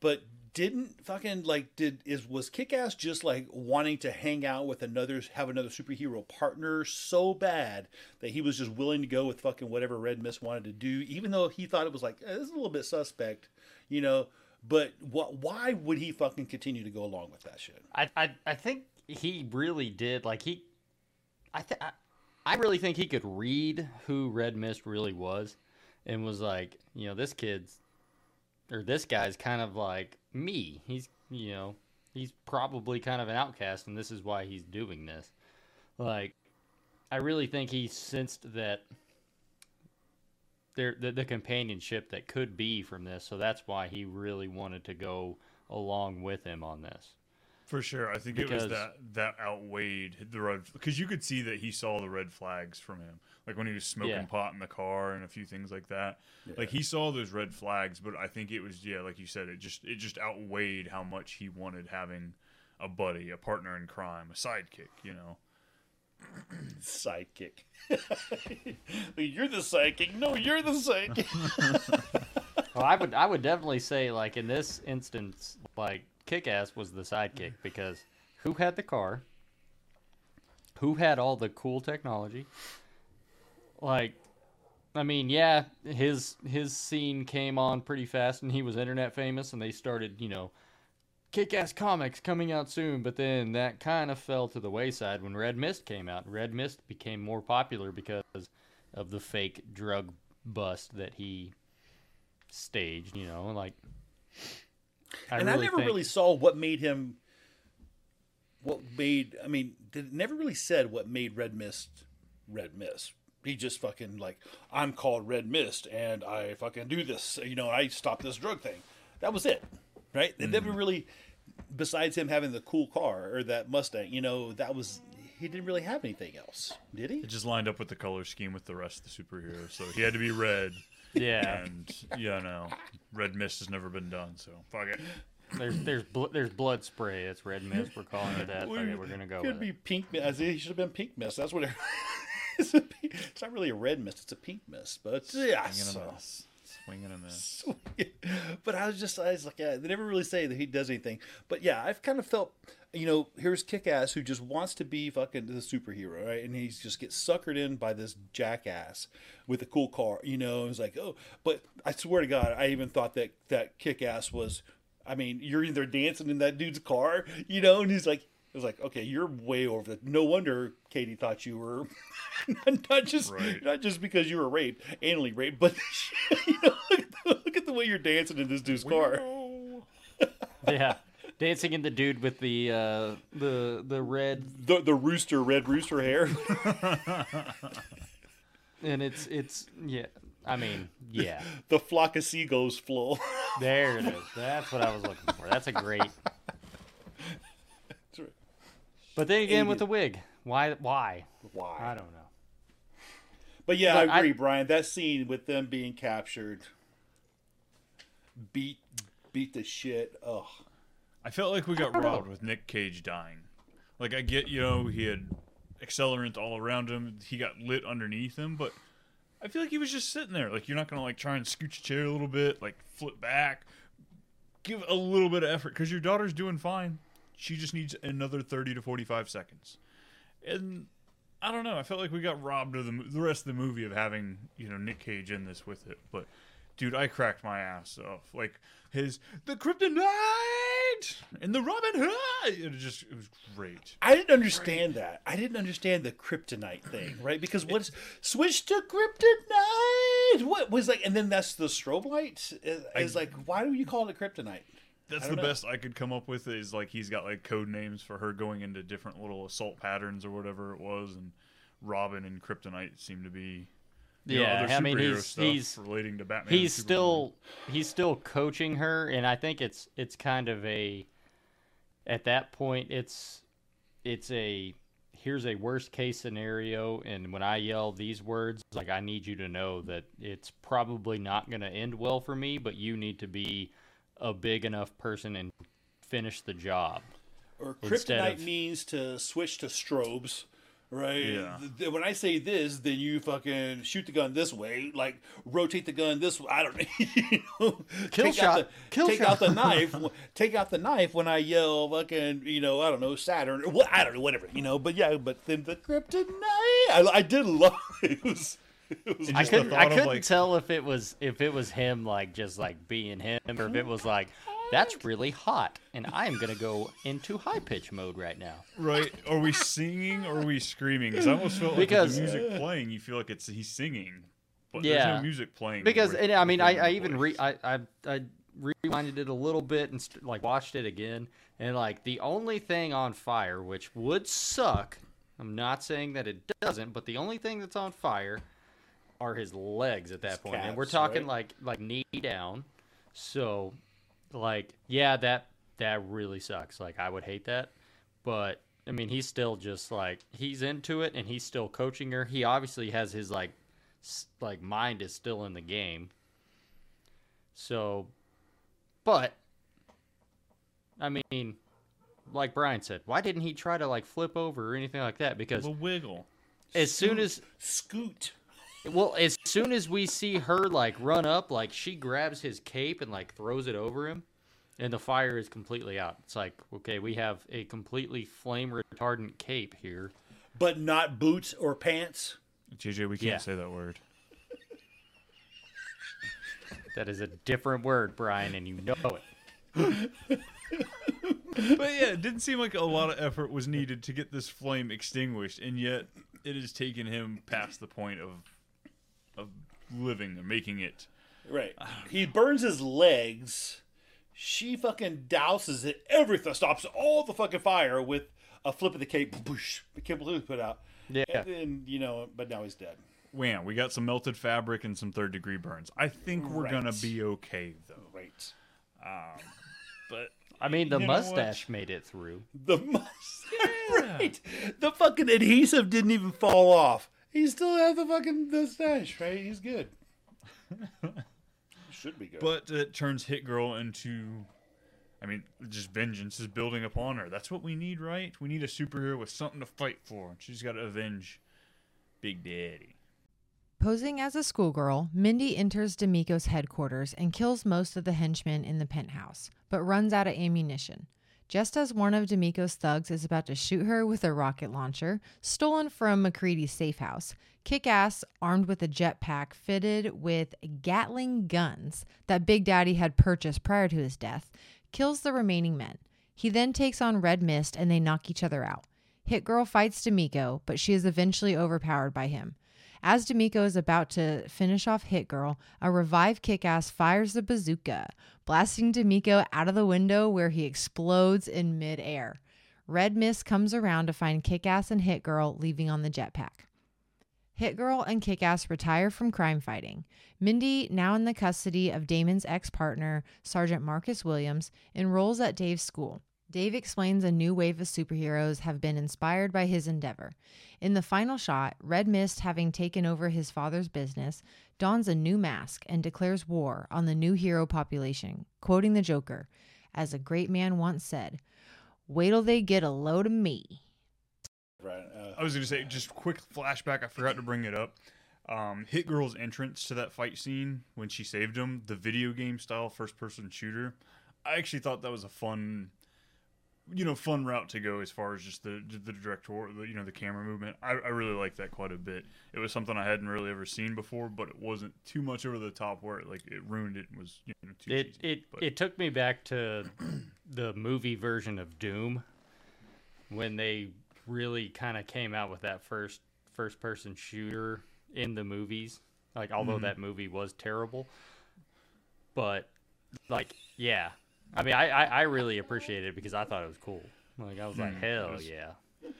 but didn't fucking like did is was Kick Ass just like wanting to hang out with another have another superhero partner so bad that he was just willing to go with fucking whatever Red Mist wanted to do, even though he thought it was like eh, this is a little bit suspect, you know. But what? Why would he fucking continue to go along with that shit? I, I I think he really did. Like he, I th- I, really think he could read who Red Mist really was, and was like, you know, this kid's or this guy's kind of like me. He's you know he's probably kind of an outcast, and this is why he's doing this. Like, I really think he sensed that there the, the companionship that could be from this, so that's why he really wanted to go along with him on this. For sure, I think it was that that outweighed the red because you could see that he saw the red flags from him, like when he was smoking Yeah. pot in the car and a few things like that. Like he saw those red flags, but I think it was yeah, like you said, it just it just outweighed how much he wanted having a buddy, a partner in crime, a sidekick. You know, Sidekick. you're the sidekick. No, you're the sidekick. Well, I would I would definitely say like in this instance, like Kick-Ass was the sidekick because who had the car? Who had all the cool technology? Like I mean, yeah, his his scene came on pretty fast and he was internet famous and they started, you know, Kick-Ass comics coming out soon, but then that kind of fell to the wayside when Red Mist came out. Red Mist became more popular because of the fake drug bust that he staged, you know, like I and really I never think- really saw what made him. What made? I mean, it never really said what made Red Mist Red Mist. He just fucking like I'm called Red Mist and I fucking do this. You know, I stop this drug thing. That was it, right? It never mm. really. Besides him having the cool car or that Mustang, you know, that was he didn't really have anything else, did he? it just lined up with the color scheme with the rest of the superheroes, so he had to be red. Yeah. and yeah, know, red mist has never been done, so fuck it. There's there's bl- there's blood spray. It's red mist. We're calling it that. Okay, we're gonna go Could be it. pink mist. He should have been pink mist. That's what it, it's, pink, it's not really a red mist. It's a pink mist. But yeah, Swinging so- a miss. Swinging a miss. but I was just, I was like, yeah, they never really say that he does anything. But yeah, I've kind of felt, you know, here's Kick Ass who just wants to be fucking the superhero, right? And he just gets suckered in by this jackass with a cool car, you know. And it's like, oh, but I swear to God, I even thought that that Kick Ass was, I mean, you're either dancing in that dude's car, you know, and he's like, it was like, okay, you're way over the. No wonder Katie thought you were not just Right. not just because you were raped, anally raped, but you know, Look at the way you're dancing in this dude's car. yeah, dancing in the dude with the uh, the the red The the rooster, red rooster hair. and it's it's yeah. I mean, yeah. the flock of seagulls flow. There it is. That's what I was looking for. That's a great. But then again, with the wig, why? Why? Why? I don't know. But yeah, Look, I I- agree, Brian. That scene with them being captured, beat, beat the shit. Ugh. I felt like we got robbed with Nick Cage dying. Like I get, you know, he had accelerant all around him. He got lit underneath him, but I feel like he was just sitting there. Like you're not gonna like try and scooch a chair a little bit, like flip back, give a little bit of effort because your daughter's doing fine. She just needs another thirty to forty-five seconds, and I don't know. I felt like we got robbed of the the rest of the movie of having you know Nick Cage in this with it, but. Dude, I cracked my ass off. Like his the kryptonite and the Robin Hood. It just it was great. I didn't understand that. I didn't understand the kryptonite thing, right? Because what's switch to kryptonite? What was like, and then that's the strobe light. Is, is like, why do you call it a kryptonite? That's the know. best I could come up with. Is like he's got like code names for her going into different little assault patterns or whatever it was, and Robin and Kryptonite seem to be. You know, yeah, other I mean he's stuff he's relating to Batman. He's still he's still coaching her, and I think it's it's kind of a at that point it's it's a here's a worst case scenario, and when I yell these words, like I need you to know that it's probably not going to end well for me, but you need to be a big enough person and finish the job. Or kryptonite of- means to switch to strobes, right? Yeah. When I say this, then you fucking shoot the gun this way, like rotate the gun this way. I don't know. you know? Kill take shot. Out the, Kill take shot. out the knife. take out the knife when I yell fucking, you know, I don't know, Saturn or what? I don't know, whatever, you know. But yeah, but then the kryptonite, I, I did love it. It was. It was I couldn't. I couldn't like- tell if it was if it was him like just like being him, or if it was like that's really hot, and I am gonna go into high pitch mode right now. right. Are we singing or are we screaming? Because I almost felt like Because- with the music playing, you feel like it's he's singing, but yeah, there's no music playing. Because with- and I mean, I, I even re I, I I rewinded it a little bit and st- like watched it again, and like the only thing on fire, which would suck. I'm not saying that it doesn't, but the only thing that's on fire are his legs at that His point, and we're talking right? like like knee down. So, like, yeah, that that really sucks. Like, I would hate that, but I mean, he's still just like he's into it, and he's still coaching her. He obviously has his like s- like mind is still in the game. So, but I mean, like Brian said, why didn't he try to like flip over or anything like that? Because wiggle. as soon as scoot. Well, as soon as we see her like run up, like she grabs his cape and like throws it over him, and the fire is completely out. It's like, okay, we have a completely flame retardant cape here. But not boots or pants. JJ, we can't Yeah. say that word. That is a different word, Brian, and you know it. but yeah, it didn't seem like a lot of effort was needed to get this flame extinguished, and yet it has taken him past the point of of living or making it. Right. He burns his legs. She fucking douses it. Everything stops all the fucking fire with a flip of the cape. Boosh. The cape completely put out. Yeah. And then, you know, but now he's dead. Wham! We got some melted fabric and some third degree burns. I think we're gonna be okay though. Right. Um, but I mean, the You know what? mustache made it through. The mustache. right. The fucking adhesive didn't even fall off. He still has the fucking mustache, right? He's good. Should be good. But it turns Hit Girl into, I mean, just vengeance is building upon her. That's what we need, right? We need a superhero with something to fight for. and She's got to avenge Big Daddy. Posing as a schoolgirl, Mindy enters D'Amico's headquarters and kills most of the henchmen in the penthouse, but runs out of ammunition. Just as one of D'Amico's thugs is about to shoot her with a rocket launcher, stolen from Macready's safe house, Kick Ass, armed with a jetpack fitted with Gatling guns that Big Daddy had purchased prior to his death, kills the remaining men. He then takes on Red Mist and they knock each other out. Hit Girl fights D'Amico, but she is eventually overpowered by him. As D'Amico is about to finish off Hit Girl, a revived kick ass fires the bazooka, blasting D'Amico out of the window where he explodes in midair. Red Mist comes around to find Kick Ass and Hit Girl leaving on the jetpack. Hit Girl and Kick Ass retire from crime fighting. Mindy, now in the custody of Damon's ex partner, Sergeant Marcus Williams, enrolls at Dave's school. Dave explains a new wave of superheroes have been inspired by his endeavor. In the final shot, Red Mist, having taken over his father's business, dons a new mask and declares war on the new hero population, quoting the Joker, as a great man once said, Wait till they get a load of me. Right. Uh, I was going to say, just quick flashback. I forgot to bring it up. Um, Hit Girl's entrance to that fight scene when she saved him, the video game style first person shooter. I actually thought that was a fun, you know, fun route to go as far as just the the director, the, you know, the camera movement. I, I really liked that quite a bit. It was something I hadn't really ever seen before, but it wasn't too much over the top where it, like it ruined it and was you know too It cheesy. it it took me back to the movie version of Doom when they really kind of came out with that first first person shooter in the movies. Like although Mhm. that movie was terrible, but like yeah, I mean I I, I really appreciated it because I thought it was cool. Like I was like Hmm, hell was- yeah. Uh,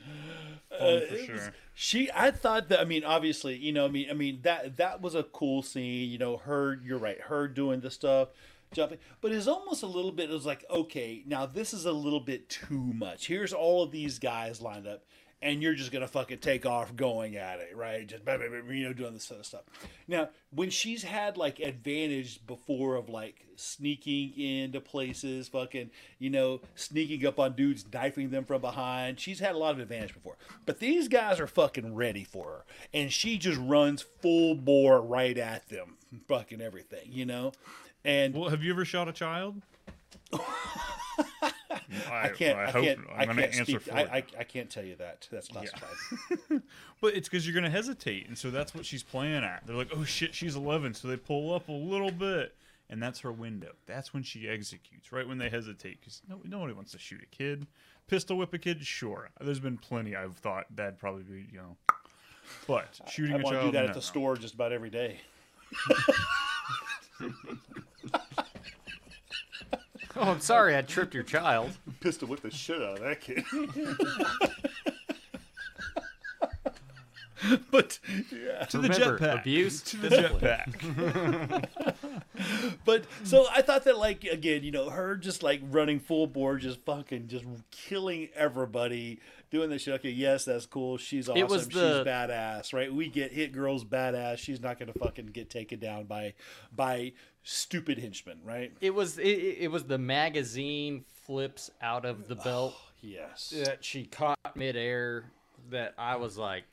for it was- sure. she, I thought that. I mean, obviously, you know, I mean, I mean that that was a cool scene. You know, her. You're right. Her doing the stuff, jumping, but it's almost a little bit. It was like, okay, now this is a little bit too much. Here's all of these guys lined up. And you're just gonna fucking take off going at it, right? Just blah, blah, blah, you know, doing this sort of stuff. Now, when she's had like advantage before of like sneaking into places, fucking, you know, sneaking up on dudes, knifing them from behind. She's had a lot of advantage before. But these guys are fucking ready for her. And she just runs full bore right at them, fucking everything, you know? And well, have you ever shot a child? I can't, I, hope- can't, I'm gonna answer speak. for I, it. I, I can't tell you that. That's classified. But it's because you're going to hesitate. And so that's what she's playing at. They're like, oh shit, she's 11. So they pull up a little bit. And that's her window. That's when she executes, right when they hesitate. Because no, nobody wants to shoot a kid. Pistol whip a kid, sure. There's been plenty I've thought that'd probably be, you know. But shooting I a want to do that no. at the store just about every day. Oh, I'm sorry, I tripped your child. Pistol whip the shit out of that kid. but yeah, To the Remember, jetpack. abuse, To the discipline. jetpack. but so I thought that like again, you know, her just like running full board, just fucking just killing everybody, doing this shit. Okay, yes, that's cool. She's awesome. It was She's badass, right? We get hit girls badass. She's not gonna fucking get taken down by by stupid henchman, right? It was it, it was the magazine flips out of the belt oh, Yes. that she caught midair that I was like,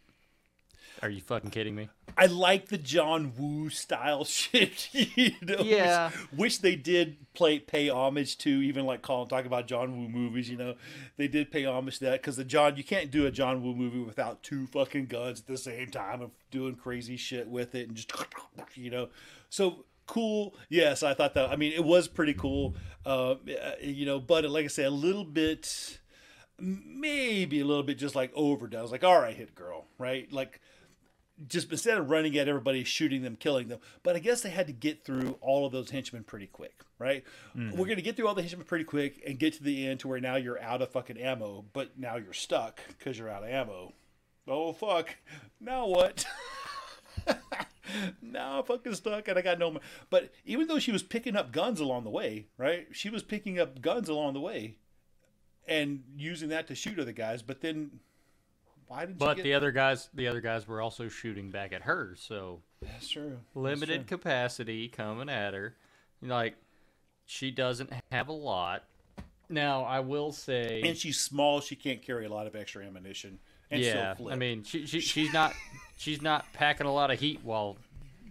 "Are you fucking kidding me?" I like the John Woo style shit. You know, Yeah. Which, which they did play pay homage to, even like calling talk about John Woo movies. You know, they did pay homage to that because the John you can't do a John Woo movie without two fucking guns at the same time of doing crazy shit with it and just you know. So cool. Yes, I thought that. I mean, it was pretty cool. Uh, you know, but like I say, a little bit maybe a little bit just like overdone. I was like, all right, hit girl, right? Like just instead of running at everybody, shooting them, killing them. But I guess they had to get through all of those henchmen pretty quick, right? We're gonna get through all the henchmen pretty quick and get to the end to where now you're out of fucking ammo, but now you're stuck because you're out of ammo. Oh fuck! Now what? now I'm fucking stuck and I got no. mo- But even though she was picking up guns along the way, right? She was picking up guns along the way and using that to shoot other guys. But then, why did But get? the other guys, the other guys were also shooting back at her, so That's true. That's limited true. capacity coming at her. Like she doesn't have a lot. Now I will say, and she's small. She can't carry a lot of extra ammunition. And yeah. I mean, she, she she's not she's not packing a lot of heat while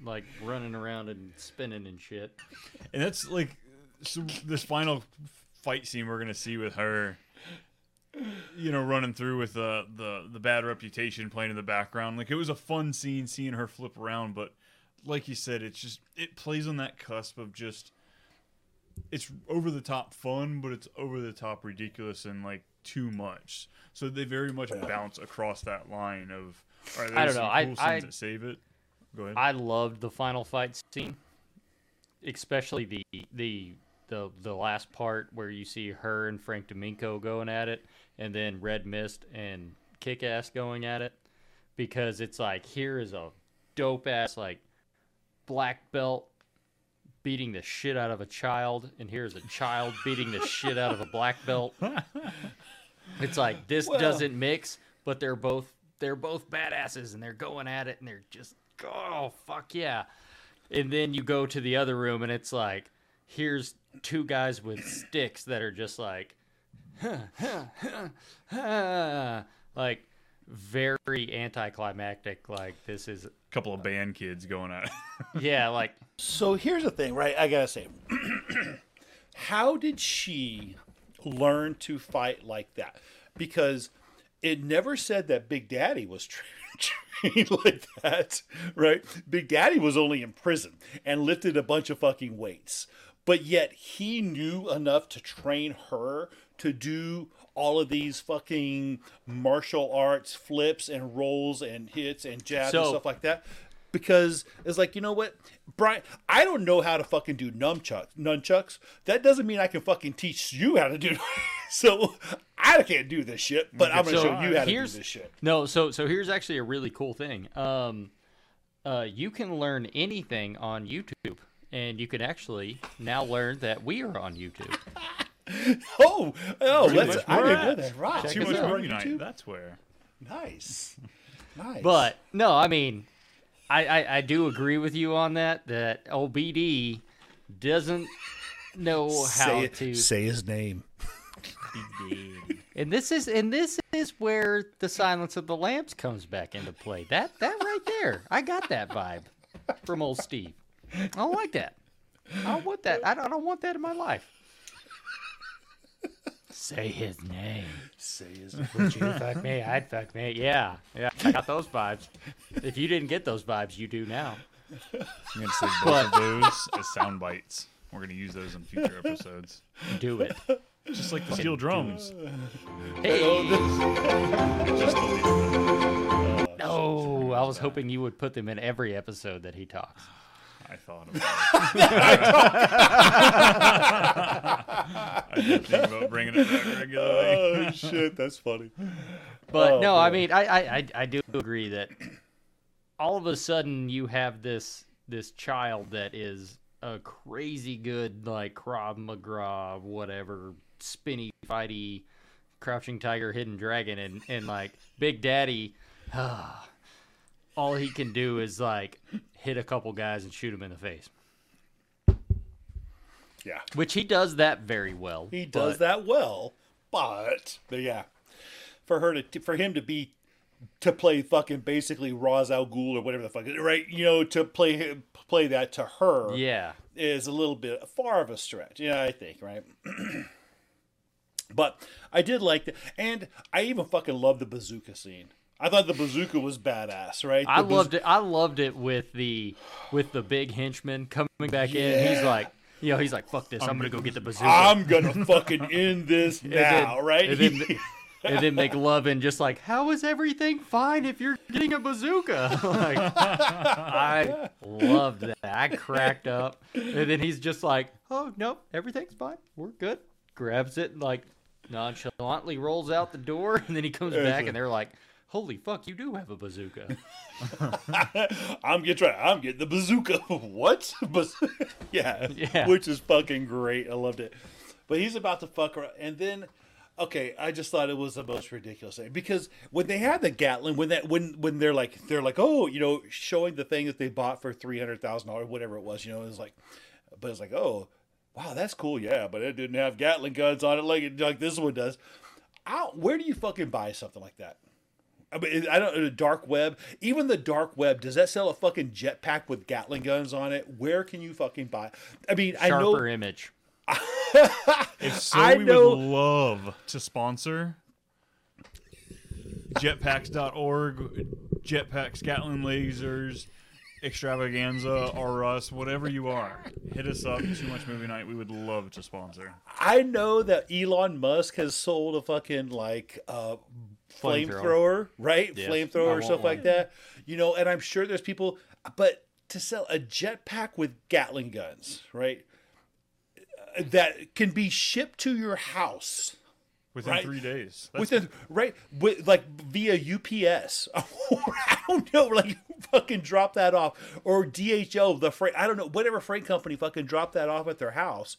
like running around and spinning and shit. And that's like so this final fight scene we're gonna see with her. You know, running through with the the the bad reputation playing in the background. Like it was a fun scene seeing her flip around, but like you said, it's just it plays on that cusp of just it's over the top fun, but it's over the top ridiculous and like too much. So they very much bounce across that line of. I don't know. I- cool I- scenes save it. Go ahead. I loved the final fight scene, especially the the the the last part where you see her and Frank D'Amico going at it, and then Red Mist and Kick Ass going at it, because it's like here is a dope ass like black belt beating the shit out of a child, and here's a child beating the shit out of a black belt. It's like this Well- doesn't mix, but they're both they're both badasses and they're going at it and they're just oh fuck yeah. And then you go to the other room and it's like here's two guys with sticks that are just like like very anticlimactic like this is a couple of band kids going at it. yeah like So here's the thing, right? I gotta say, how did she learn to fight like that? Because it never said that Big Daddy was trained like that, right? Big Daddy was only in prison and lifted a bunch of fucking weights, but yet he knew enough to train her to do all of these fucking martial arts flips and rolls and hits and jabs and stuff like that because it's like you know what brian i don't know how to fucking do nunchucks nunchucks that doesn't mean i can fucking teach you how to do so i can't do this shit but i'm gonna So, show you how to do this shit No, so so here's actually a really cool thing. Um, uh, you can learn anything on YouTube, and you can actually now learn that we are on YouTube. oh oh Too let's i didn't know that right Check Too much out. movie YouTube? night. That's where. nice nice But no, I mean, I, I I do agree with you on that. That OBD doesn't know how it- to. say his name And this is and this is where the Silence of the Lambs comes back into play. That that right there, I got that vibe from old Steve. I don't like that. I don't want that. I don't, I don't want that in my life. Say his name. say his Would you fuck me? I'd fuck me. Yeah, yeah. I got those vibes. If you didn't get those vibes, you do now. I'm gonna save both of those as sound bites. We're gonna use those in future episodes. Do it. Just like the steel drums. Hey. Just the lead. No, I was hoping you would put them in every episode that he talks. I thought about it. I did think about bringing it back regularly. oh shit that's funny But Oh, no, I mean, I, I, I, I do agree that all of a sudden you have this this child that is a crazy good like Krav Maga, whatever, spinny fighty, crouching tiger, hidden dragon, and and like Big Daddy. Ah, all he can do is like hit a couple guys and shoot them in the face, yeah which he does that very well. He does but- that well, but but yeah, for her to for him to be to play fucking basically Ra's al Ghul or whatever the fuck, right? You know, to play play that to her, Yeah. is a little bit far of a stretch. Yeah, I think right. but I did like that, and I even fucking love the bazooka scene. I thought the bazooka was badass, right? I baz- loved it. I loved it with the with the big henchman coming back in. He's like, you know, he's like, "Fuck this! I'm, gonna go get the bazooka." I'm gonna fucking end this And then- now, right? And then, and then McLovin just like, "How is everything fine if you're getting a bazooka?" like, I loved that. I cracked up, and then he's just like, "Oh no, everything's fine. We're good." Grabs it and like nonchalantly rolls out the door, and then he comes back, and they're like. Holy fuck! You do have a bazooka. I'm getting try. I'm getting the bazooka. what? Yeah, Yeah. which is fucking great. I loved it. But he's about to fuck around, and then, okay, I just thought it was the most ridiculous thing because when they had the Gatling, when that when when they're like they're like oh you know showing the thing that they bought for three hundred thousand dollars whatever it was you know it was like, but it's like oh wow that's cool yeah but it didn't have Gatling guns on it like like this one does. How, where do you fucking buy something like that? I mean, I don't. The dark web, even the dark web, does that sell a fucking jetpack with Gatling guns on it? Where can you fucking buy? I mean, I know. Sharper image. If so, I we know- would love to sponsor jetpacks.org, jetpacks, Gatling lasers, extravaganza or us, whatever you are, hit us up. Too much movie night. We would love to sponsor. I know that Elon Musk has sold a fucking like uh, flamethrower, right? Yes. Flamethrower stuff one. like that. You know, and I'm sure there's people, but to sell a jetpack with Gatling guns, right? uh, That can be shipped to your house. Within Right. three days. That's- Within right, with, like via UPS, I don't know, like fucking drop that off, or DHL, the freight, I don't know, whatever freight company fucking drop that off at their house,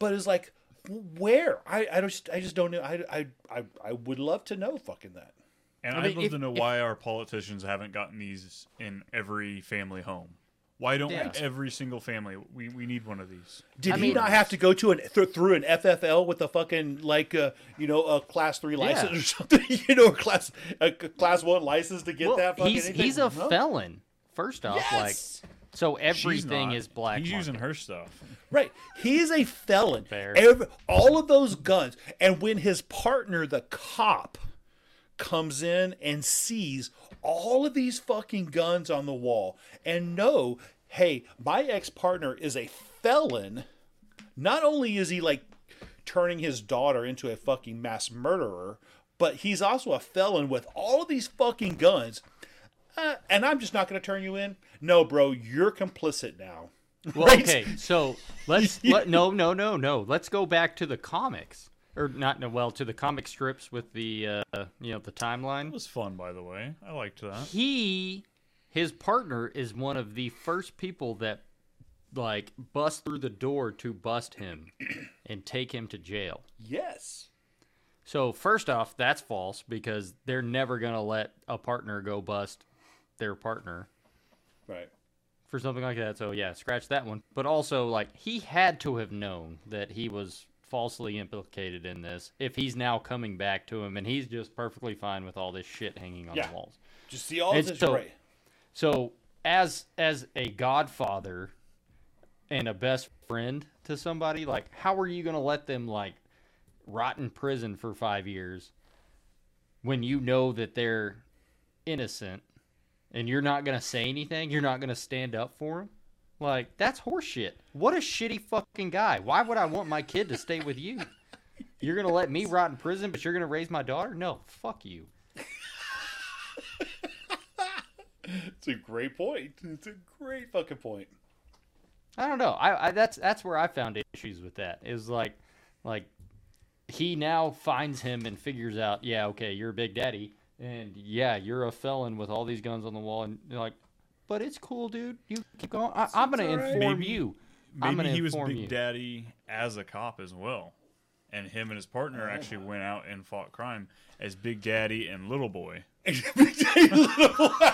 but it's like, where? I, I just I just don't know. I, I I I would love to know fucking that. And I I mean, would love if- to know if- why our politicians haven't gotten these in every family home. Why don't Yeah. every single family? We, we need one of these. Did I he mean- not have to go to an th- through an FFL with a fucking like uh, you know a class three license Yeah. or something? You know, a class a class one license to get Well, that. Fucking he's anything? he's a No. felon. First off, Yes! like so everything is black. He's using her stuff. Right. He's a felon. Fair. Every, all of those guns. And when his partner, the cop, comes in and sees all of these fucking guns on the wall and know, hey, my ex partner is a felon, not only is he like turning his daughter into a fucking mass murderer, but he's also a felon with all of these fucking guns. Uh, and I'm just not going to turn you in. No, bro, you're complicit now. Well, Right? okay, so let's let, no, no, no, no. Let's go back to the comics, or not? No, well, to the comic strips with the uh, you know the It timeline. was fun, by the way. I liked that. He, his partner, is one of the first people that like bust through the door to bust him and take him to jail. Yes. So first off, that's false because they're never gonna let a partner go bust their partner Right. for something like that. So yeah, scratch that one. But also, like he had to have known that he was falsely implicated in this. If he's now coming back to him, and he's just perfectly fine with all this shit hanging on Yeah. the walls. Just see all And this so- right. So as as a godfather and a best friend to somebody, like how are you gonna let them like rot in prison for five years when you know that they're innocent and you're not gonna say anything? You're not gonna stand up for him. Like that's horseshit. What a shitty fucking guy. Why would I want my kid to stay with you? You're gonna let me rot in prison, but you're gonna raise my daughter? No, fuck you. It's a great point. It's a great fucking point. I don't know. I, I that's that's where I found issues with that. Is like like he now finds him and figures out, yeah, okay, you're a big daddy, and yeah, you're a felon with all these guns on the wall, and you're like, but it's cool, dude. You keep going. I, I'm gonna right. inform Maybe- you. Maybe he was Big you. Daddy as a cop as well, and him and his partner Oh. actually went out and fought crime as Big Daddy and Little Boy. I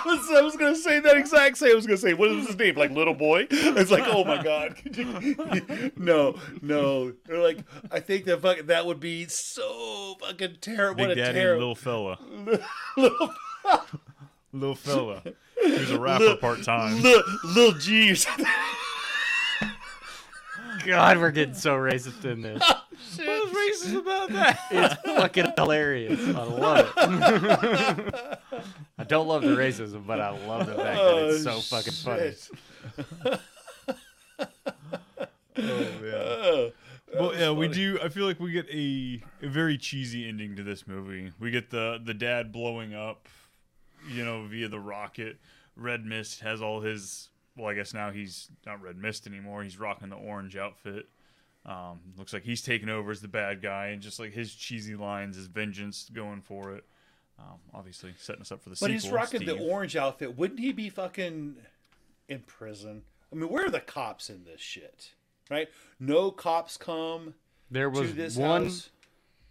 was, I was gonna say that exact same. I was gonna say, what is his name? Like little boy? It's like, oh my god. no, no. They're like, I think that fucking that would be so fucking terrible. Big What a Daddy and. Little Fella. Little, Little Fella. He was a rapper part time. Little, Lil G. God, we're getting so racist in this. What's racist about that? It's fucking hilarious. I love it. I don't love the racism, but I love the fact that it's so Oh, fucking funny. shit. Oh, Well, yeah, we do. I feel like we get a, a very cheesy ending to this movie. We get the the dad blowing up, you know, via the rocket. Red Mist has all his. Well, I guess now he's not Red Mist anymore. He's rocking the orange outfit. Um, looks like he's taking over as the bad guy, and just like his cheesy lines, his vengeance going for it. Um, obviously, setting us up for the But sequel. he's rocking the orange outfit. Wouldn't he be fucking in prison? I mean, where are the cops in this shit? Right? No cops come. There was to this one. house.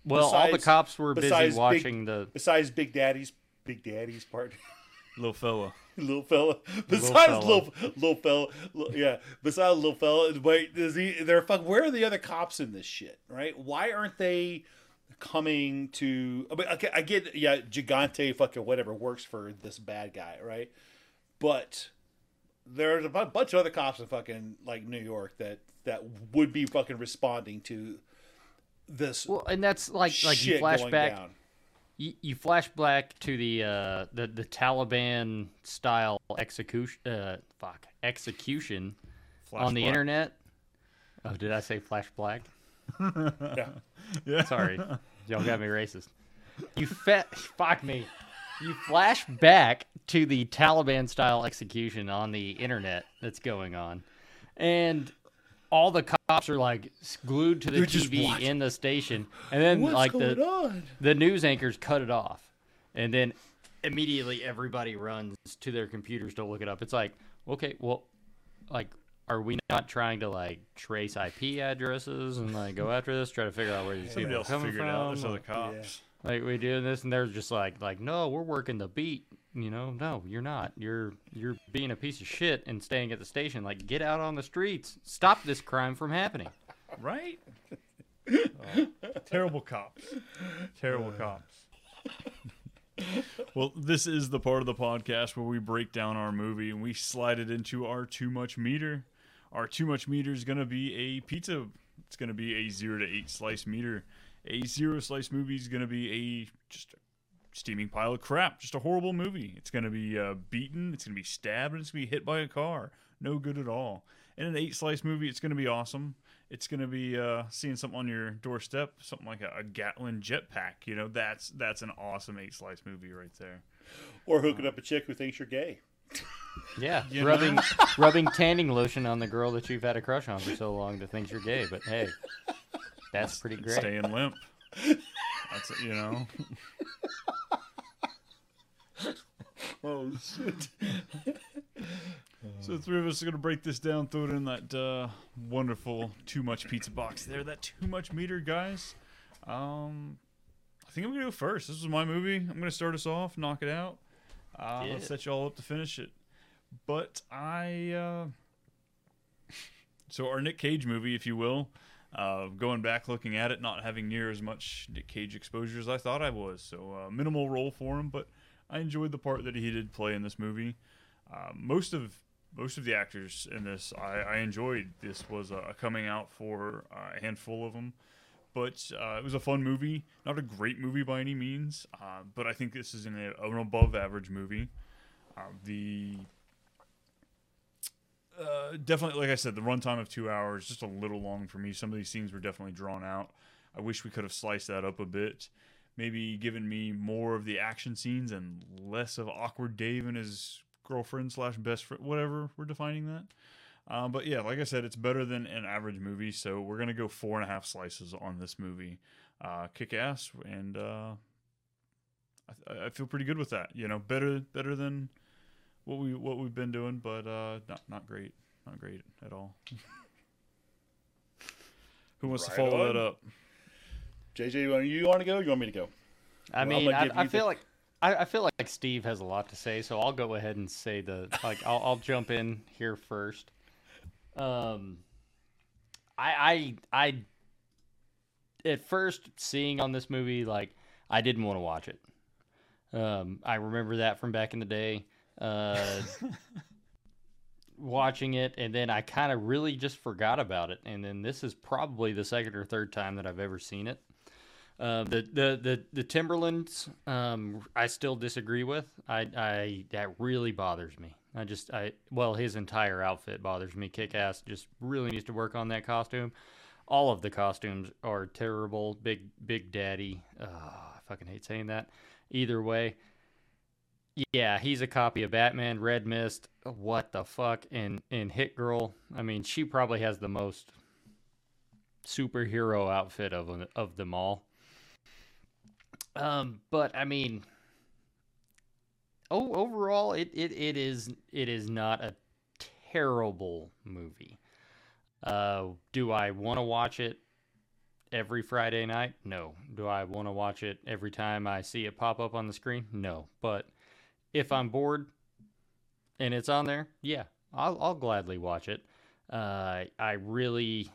Well, all the cops were busy besides Big- watching the. Besides Big Daddy's Big Daddy's part. little fella. Little fella. Besides fella. little little fella, li- yeah. Besides little fella, wait, is he? They're fuck. Where are the other cops in this shit? Right? Why aren't they coming to? I, mean, okay, I get, yeah, Gigante, fucking whatever works for this bad guy, right? But there's a bunch of other cops in fucking like New York that that would be fucking responding to this. Well, and that's like like you going flashback. Down. you, you flash back to the uh, the the Taliban style execution. Uh, fuck execution Flash on the black. internet. Oh, did I say flash black? yeah. Yeah. Sorry, y'all got me racist. You fet fuck me. You flash back to the Taliban style execution on the internet that's going on, and all the cops are like glued to the They're TV in the station, and then What's like going the on? the news anchors cut it off, and then immediately everybody runs to their computers to look it up. It's like, okay, well, like, are we not trying to like trace IP addresses and like go after this, try to figure out where these Somebody people are else coming figured from? out. There's other Like, cops. like we doing this, and they're just like, like, no, we're working the beat. You know, no, you're not. You're you're being a piece of shit and staying at the station. Like, get out on the streets. Stop this crime from happening. Right? Oh, terrible cops. Terrible cops. well, this is the part of the podcast where we break down our movie and we slide it into our too much meter. Our too much meter is going to be a pizza. It's going to be a zero to eight slice meter. A zero slice movie is going to be a just a steaming pile of crap. Just a horrible movie. It's going to be uh, beaten. It's going to be stabbed. And it's going to be hit by a car. No good at all. In an eight slice movie, it's going to be awesome. It's going to be uh, seeing something on your doorstep, something like a, a Gatling jetpack. You know, that's that's an awesome eight slice movie right there. Or hooking up a chick who thinks you're gay. Yeah, You know? rubbing rubbing tanning lotion on the girl that you've had a crush on for so long that thinks you're gay. But hey, that's pretty great. Staying limp. That's you know. Oh shit! So the three of us are gonna break this down, throw it in that uh, wonderful too much pizza box there. That too much meter, guys. Um, I think I'm gonna go first. This is my movie. I'm gonna start us off, knock it out. Uh, Yeah. Let's set you all up to finish it. But I, uh, so our Nick Cage movie, if you will, uh, going back looking at it, not having near as much Nick Cage exposure as I thought I was. So uh, minimal role for him, but I enjoyed the part that he did play in this movie. Uh, most of most of the actors in this I, I enjoyed. This was a coming out for uh, a handful of them, but uh, it was a fun movie. Not a great movie by any means, uh, but I think this is an, an above average movie. Uh, the uh, definitely, like I said, the runtime of two hours just a little long for me. Some of these scenes were definitely drawn out. I wish we could have sliced that up a bit. Maybe given me more of the action scenes and less of awkward Dave and his girlfriend slash best friend, whatever we're defining that. Um, but yeah, like I said, it's better than an average movie, so we're gonna go four and a half slices on this movie. Uh, kick ass, and uh, I, I feel pretty good with that. You know, better better than what we what we've been doing, but uh, not not great, not great at all. Who wants Right to follow on. that up? JJ, you want, to go? You want me to go? I Well, mean, I, I feel the- like I, I feel like Steve has a lot to say, so I'll go ahead and say the like I'll, I'll jump in here first. Um, I I I at first seeing on this movie like I didn't want to watch it. Um, I remember that from back in the day. Uh, watching it, and then I kind of really just forgot about it. And then this is probably the second or third time that I've ever seen it. Uh, the the the the Timberlands, um, I still disagree with. I I that really bothers me. I just I well his entire outfit bothers me. Kick ass just really needs to work on that costume. All of the costumes are terrible. Big Big Daddy. Oh, I fucking hate saying that. Either way, yeah, he's a copy of Batman. Red Mist. What the fuck? And and Hit Girl. I mean, she probably has the most superhero outfit of of them all. Um, but I mean, oh, overall, it, it, it is it is not a terrible movie. Uh, do I want to watch it every Friday night? No. Do I want to watch it every time I see it pop up on the screen? No. But if I'm bored and it's on there, yeah, I'll I'll gladly watch it. Uh, I really,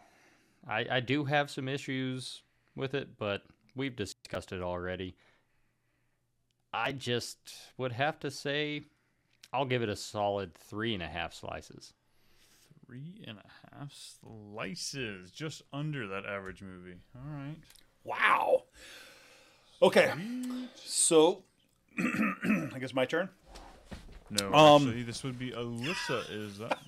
I I do have some issues with it, but we've discussed it already. I just would have to say I'll give it a solid three and a half slices. Three and a half slices, just under that average movie. All right. Wow. Okay, so I guess my turn. No, Um, actually, this would be Alyssa. Is up.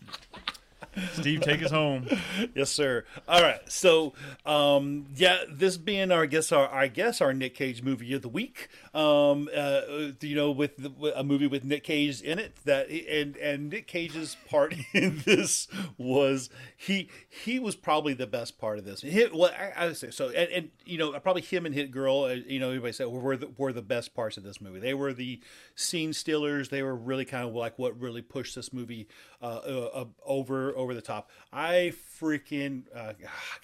Steve, take us home. yes, sir. All right. So, um, yeah, this being our I guess our I guess our Nick Cage movie of the week. Um, uh, you know, with, the, a movie with Nick Cage in it. That and and Nick Cage's part in this was he he was probably the best part of this. He, well, I, I would say so. And, and you know, probably him and Hit Girl. Uh, you know, everybody said were the, were the best parts of this movie. They were the scene stealers. They were really kind of like what really pushed this movie uh, uh, uh, over over the top. I freaking uh,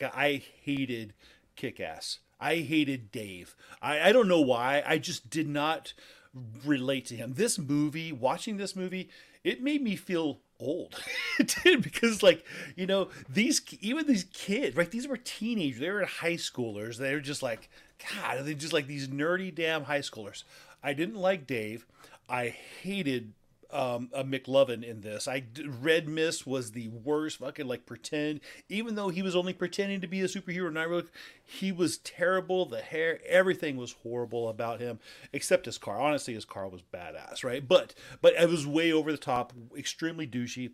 I hated Kick Ass. I hated Dave. I, I don't know why. I just did not relate to him. This movie, watching this movie, it made me feel old. it did because like, you know, these even these kids, right? These were teenagers. They were high schoolers. They were just like, God, they're just like these nerdy damn high schoolers. I didn't like Dave. I hated um, a McLovin in this. I Red Mist was the worst fucking like pretend. Even though he was only pretending to be a superhero, not really. He was terrible. The hair, everything was horrible about him, except his car. Honestly, his car was badass, right? But but it was way over the top, extremely douchey.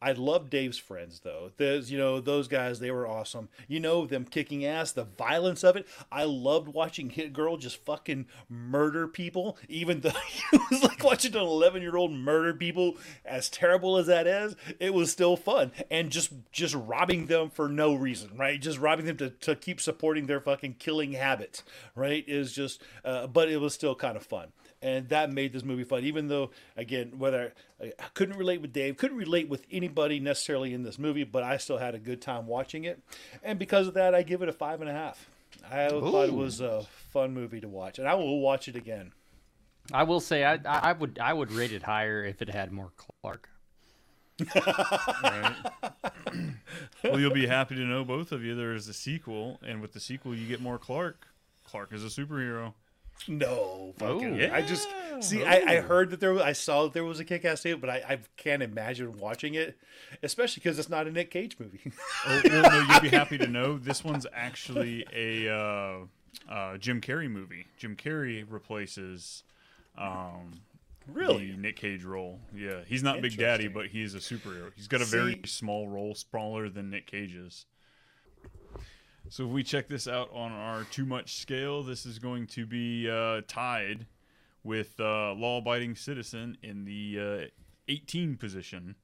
I love Dave's friends though. There's you know those guys they were awesome. You know them kicking ass, the violence of it. I loved watching Hit Girl just fucking murder people, even though it was like watching an 11 year old murder people. As terrible as that is, it was still fun and just just robbing them for no reason, right? Just robbing them to, to keep supporting their fucking killing habit, right? Is just, uh, but it was still kind of fun and that made this movie fun. Even though, again, whether I couldn't relate with Dave, couldn't relate with anybody necessarily in this movie, but I still had a good time watching it, and because of that, I give it a five and a half. I Ooh. thought it was a fun movie to watch, and I will watch it again. I will say I, I would I would rate it higher if it had more Clark. right. well, you'll be happy to know both of you there is a sequel, and with the sequel, you get more Clark. Clark is a superhero. No, fucking. Oh, yeah. I just see. I, I heard that there. was I saw that there was a kick-ass tape, but I, I can't imagine watching it, especially because it's not a Nick Cage movie. oh, well, no, you'd be happy to know this one's actually a uh, uh, Jim Carrey movie. Jim Carrey replaces um, Really? the Nick Cage role. Yeah, he's not Big Daddy, but he is a superhero. He's got a very small role, smaller than Nick Cage's. So if we check this out on our too much scale, this is going to be uh, tied with uh, Law Abiding Citizen in the uh, 18 position.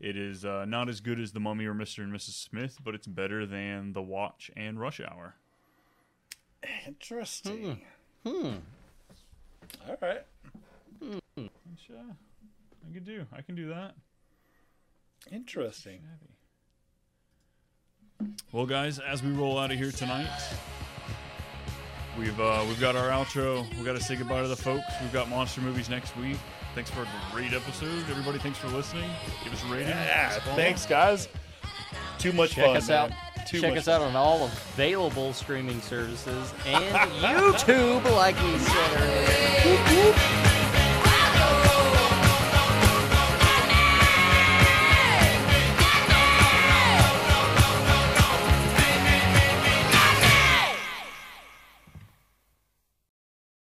It is uh, not as good as The Mummy or Mr. and Mrs. Smith, but it's better than The Watch and Rush Hour. Interesting. Hmm. All right. Which, uh, I can do. I can do that. Interesting. Well, guys, as we roll out of here tonight, we've uh, we've got our outro. We got to say goodbye to the folks. We've got monster movies next week. Thanks for a great episode, everybody. Thanks for listening. Give us a rating. Yeah, Follow. thanks, guys. Too much Check fun. us man. out. Too Check us out on all available streaming services and YouTube, like we said earlier. Whoop, whoop.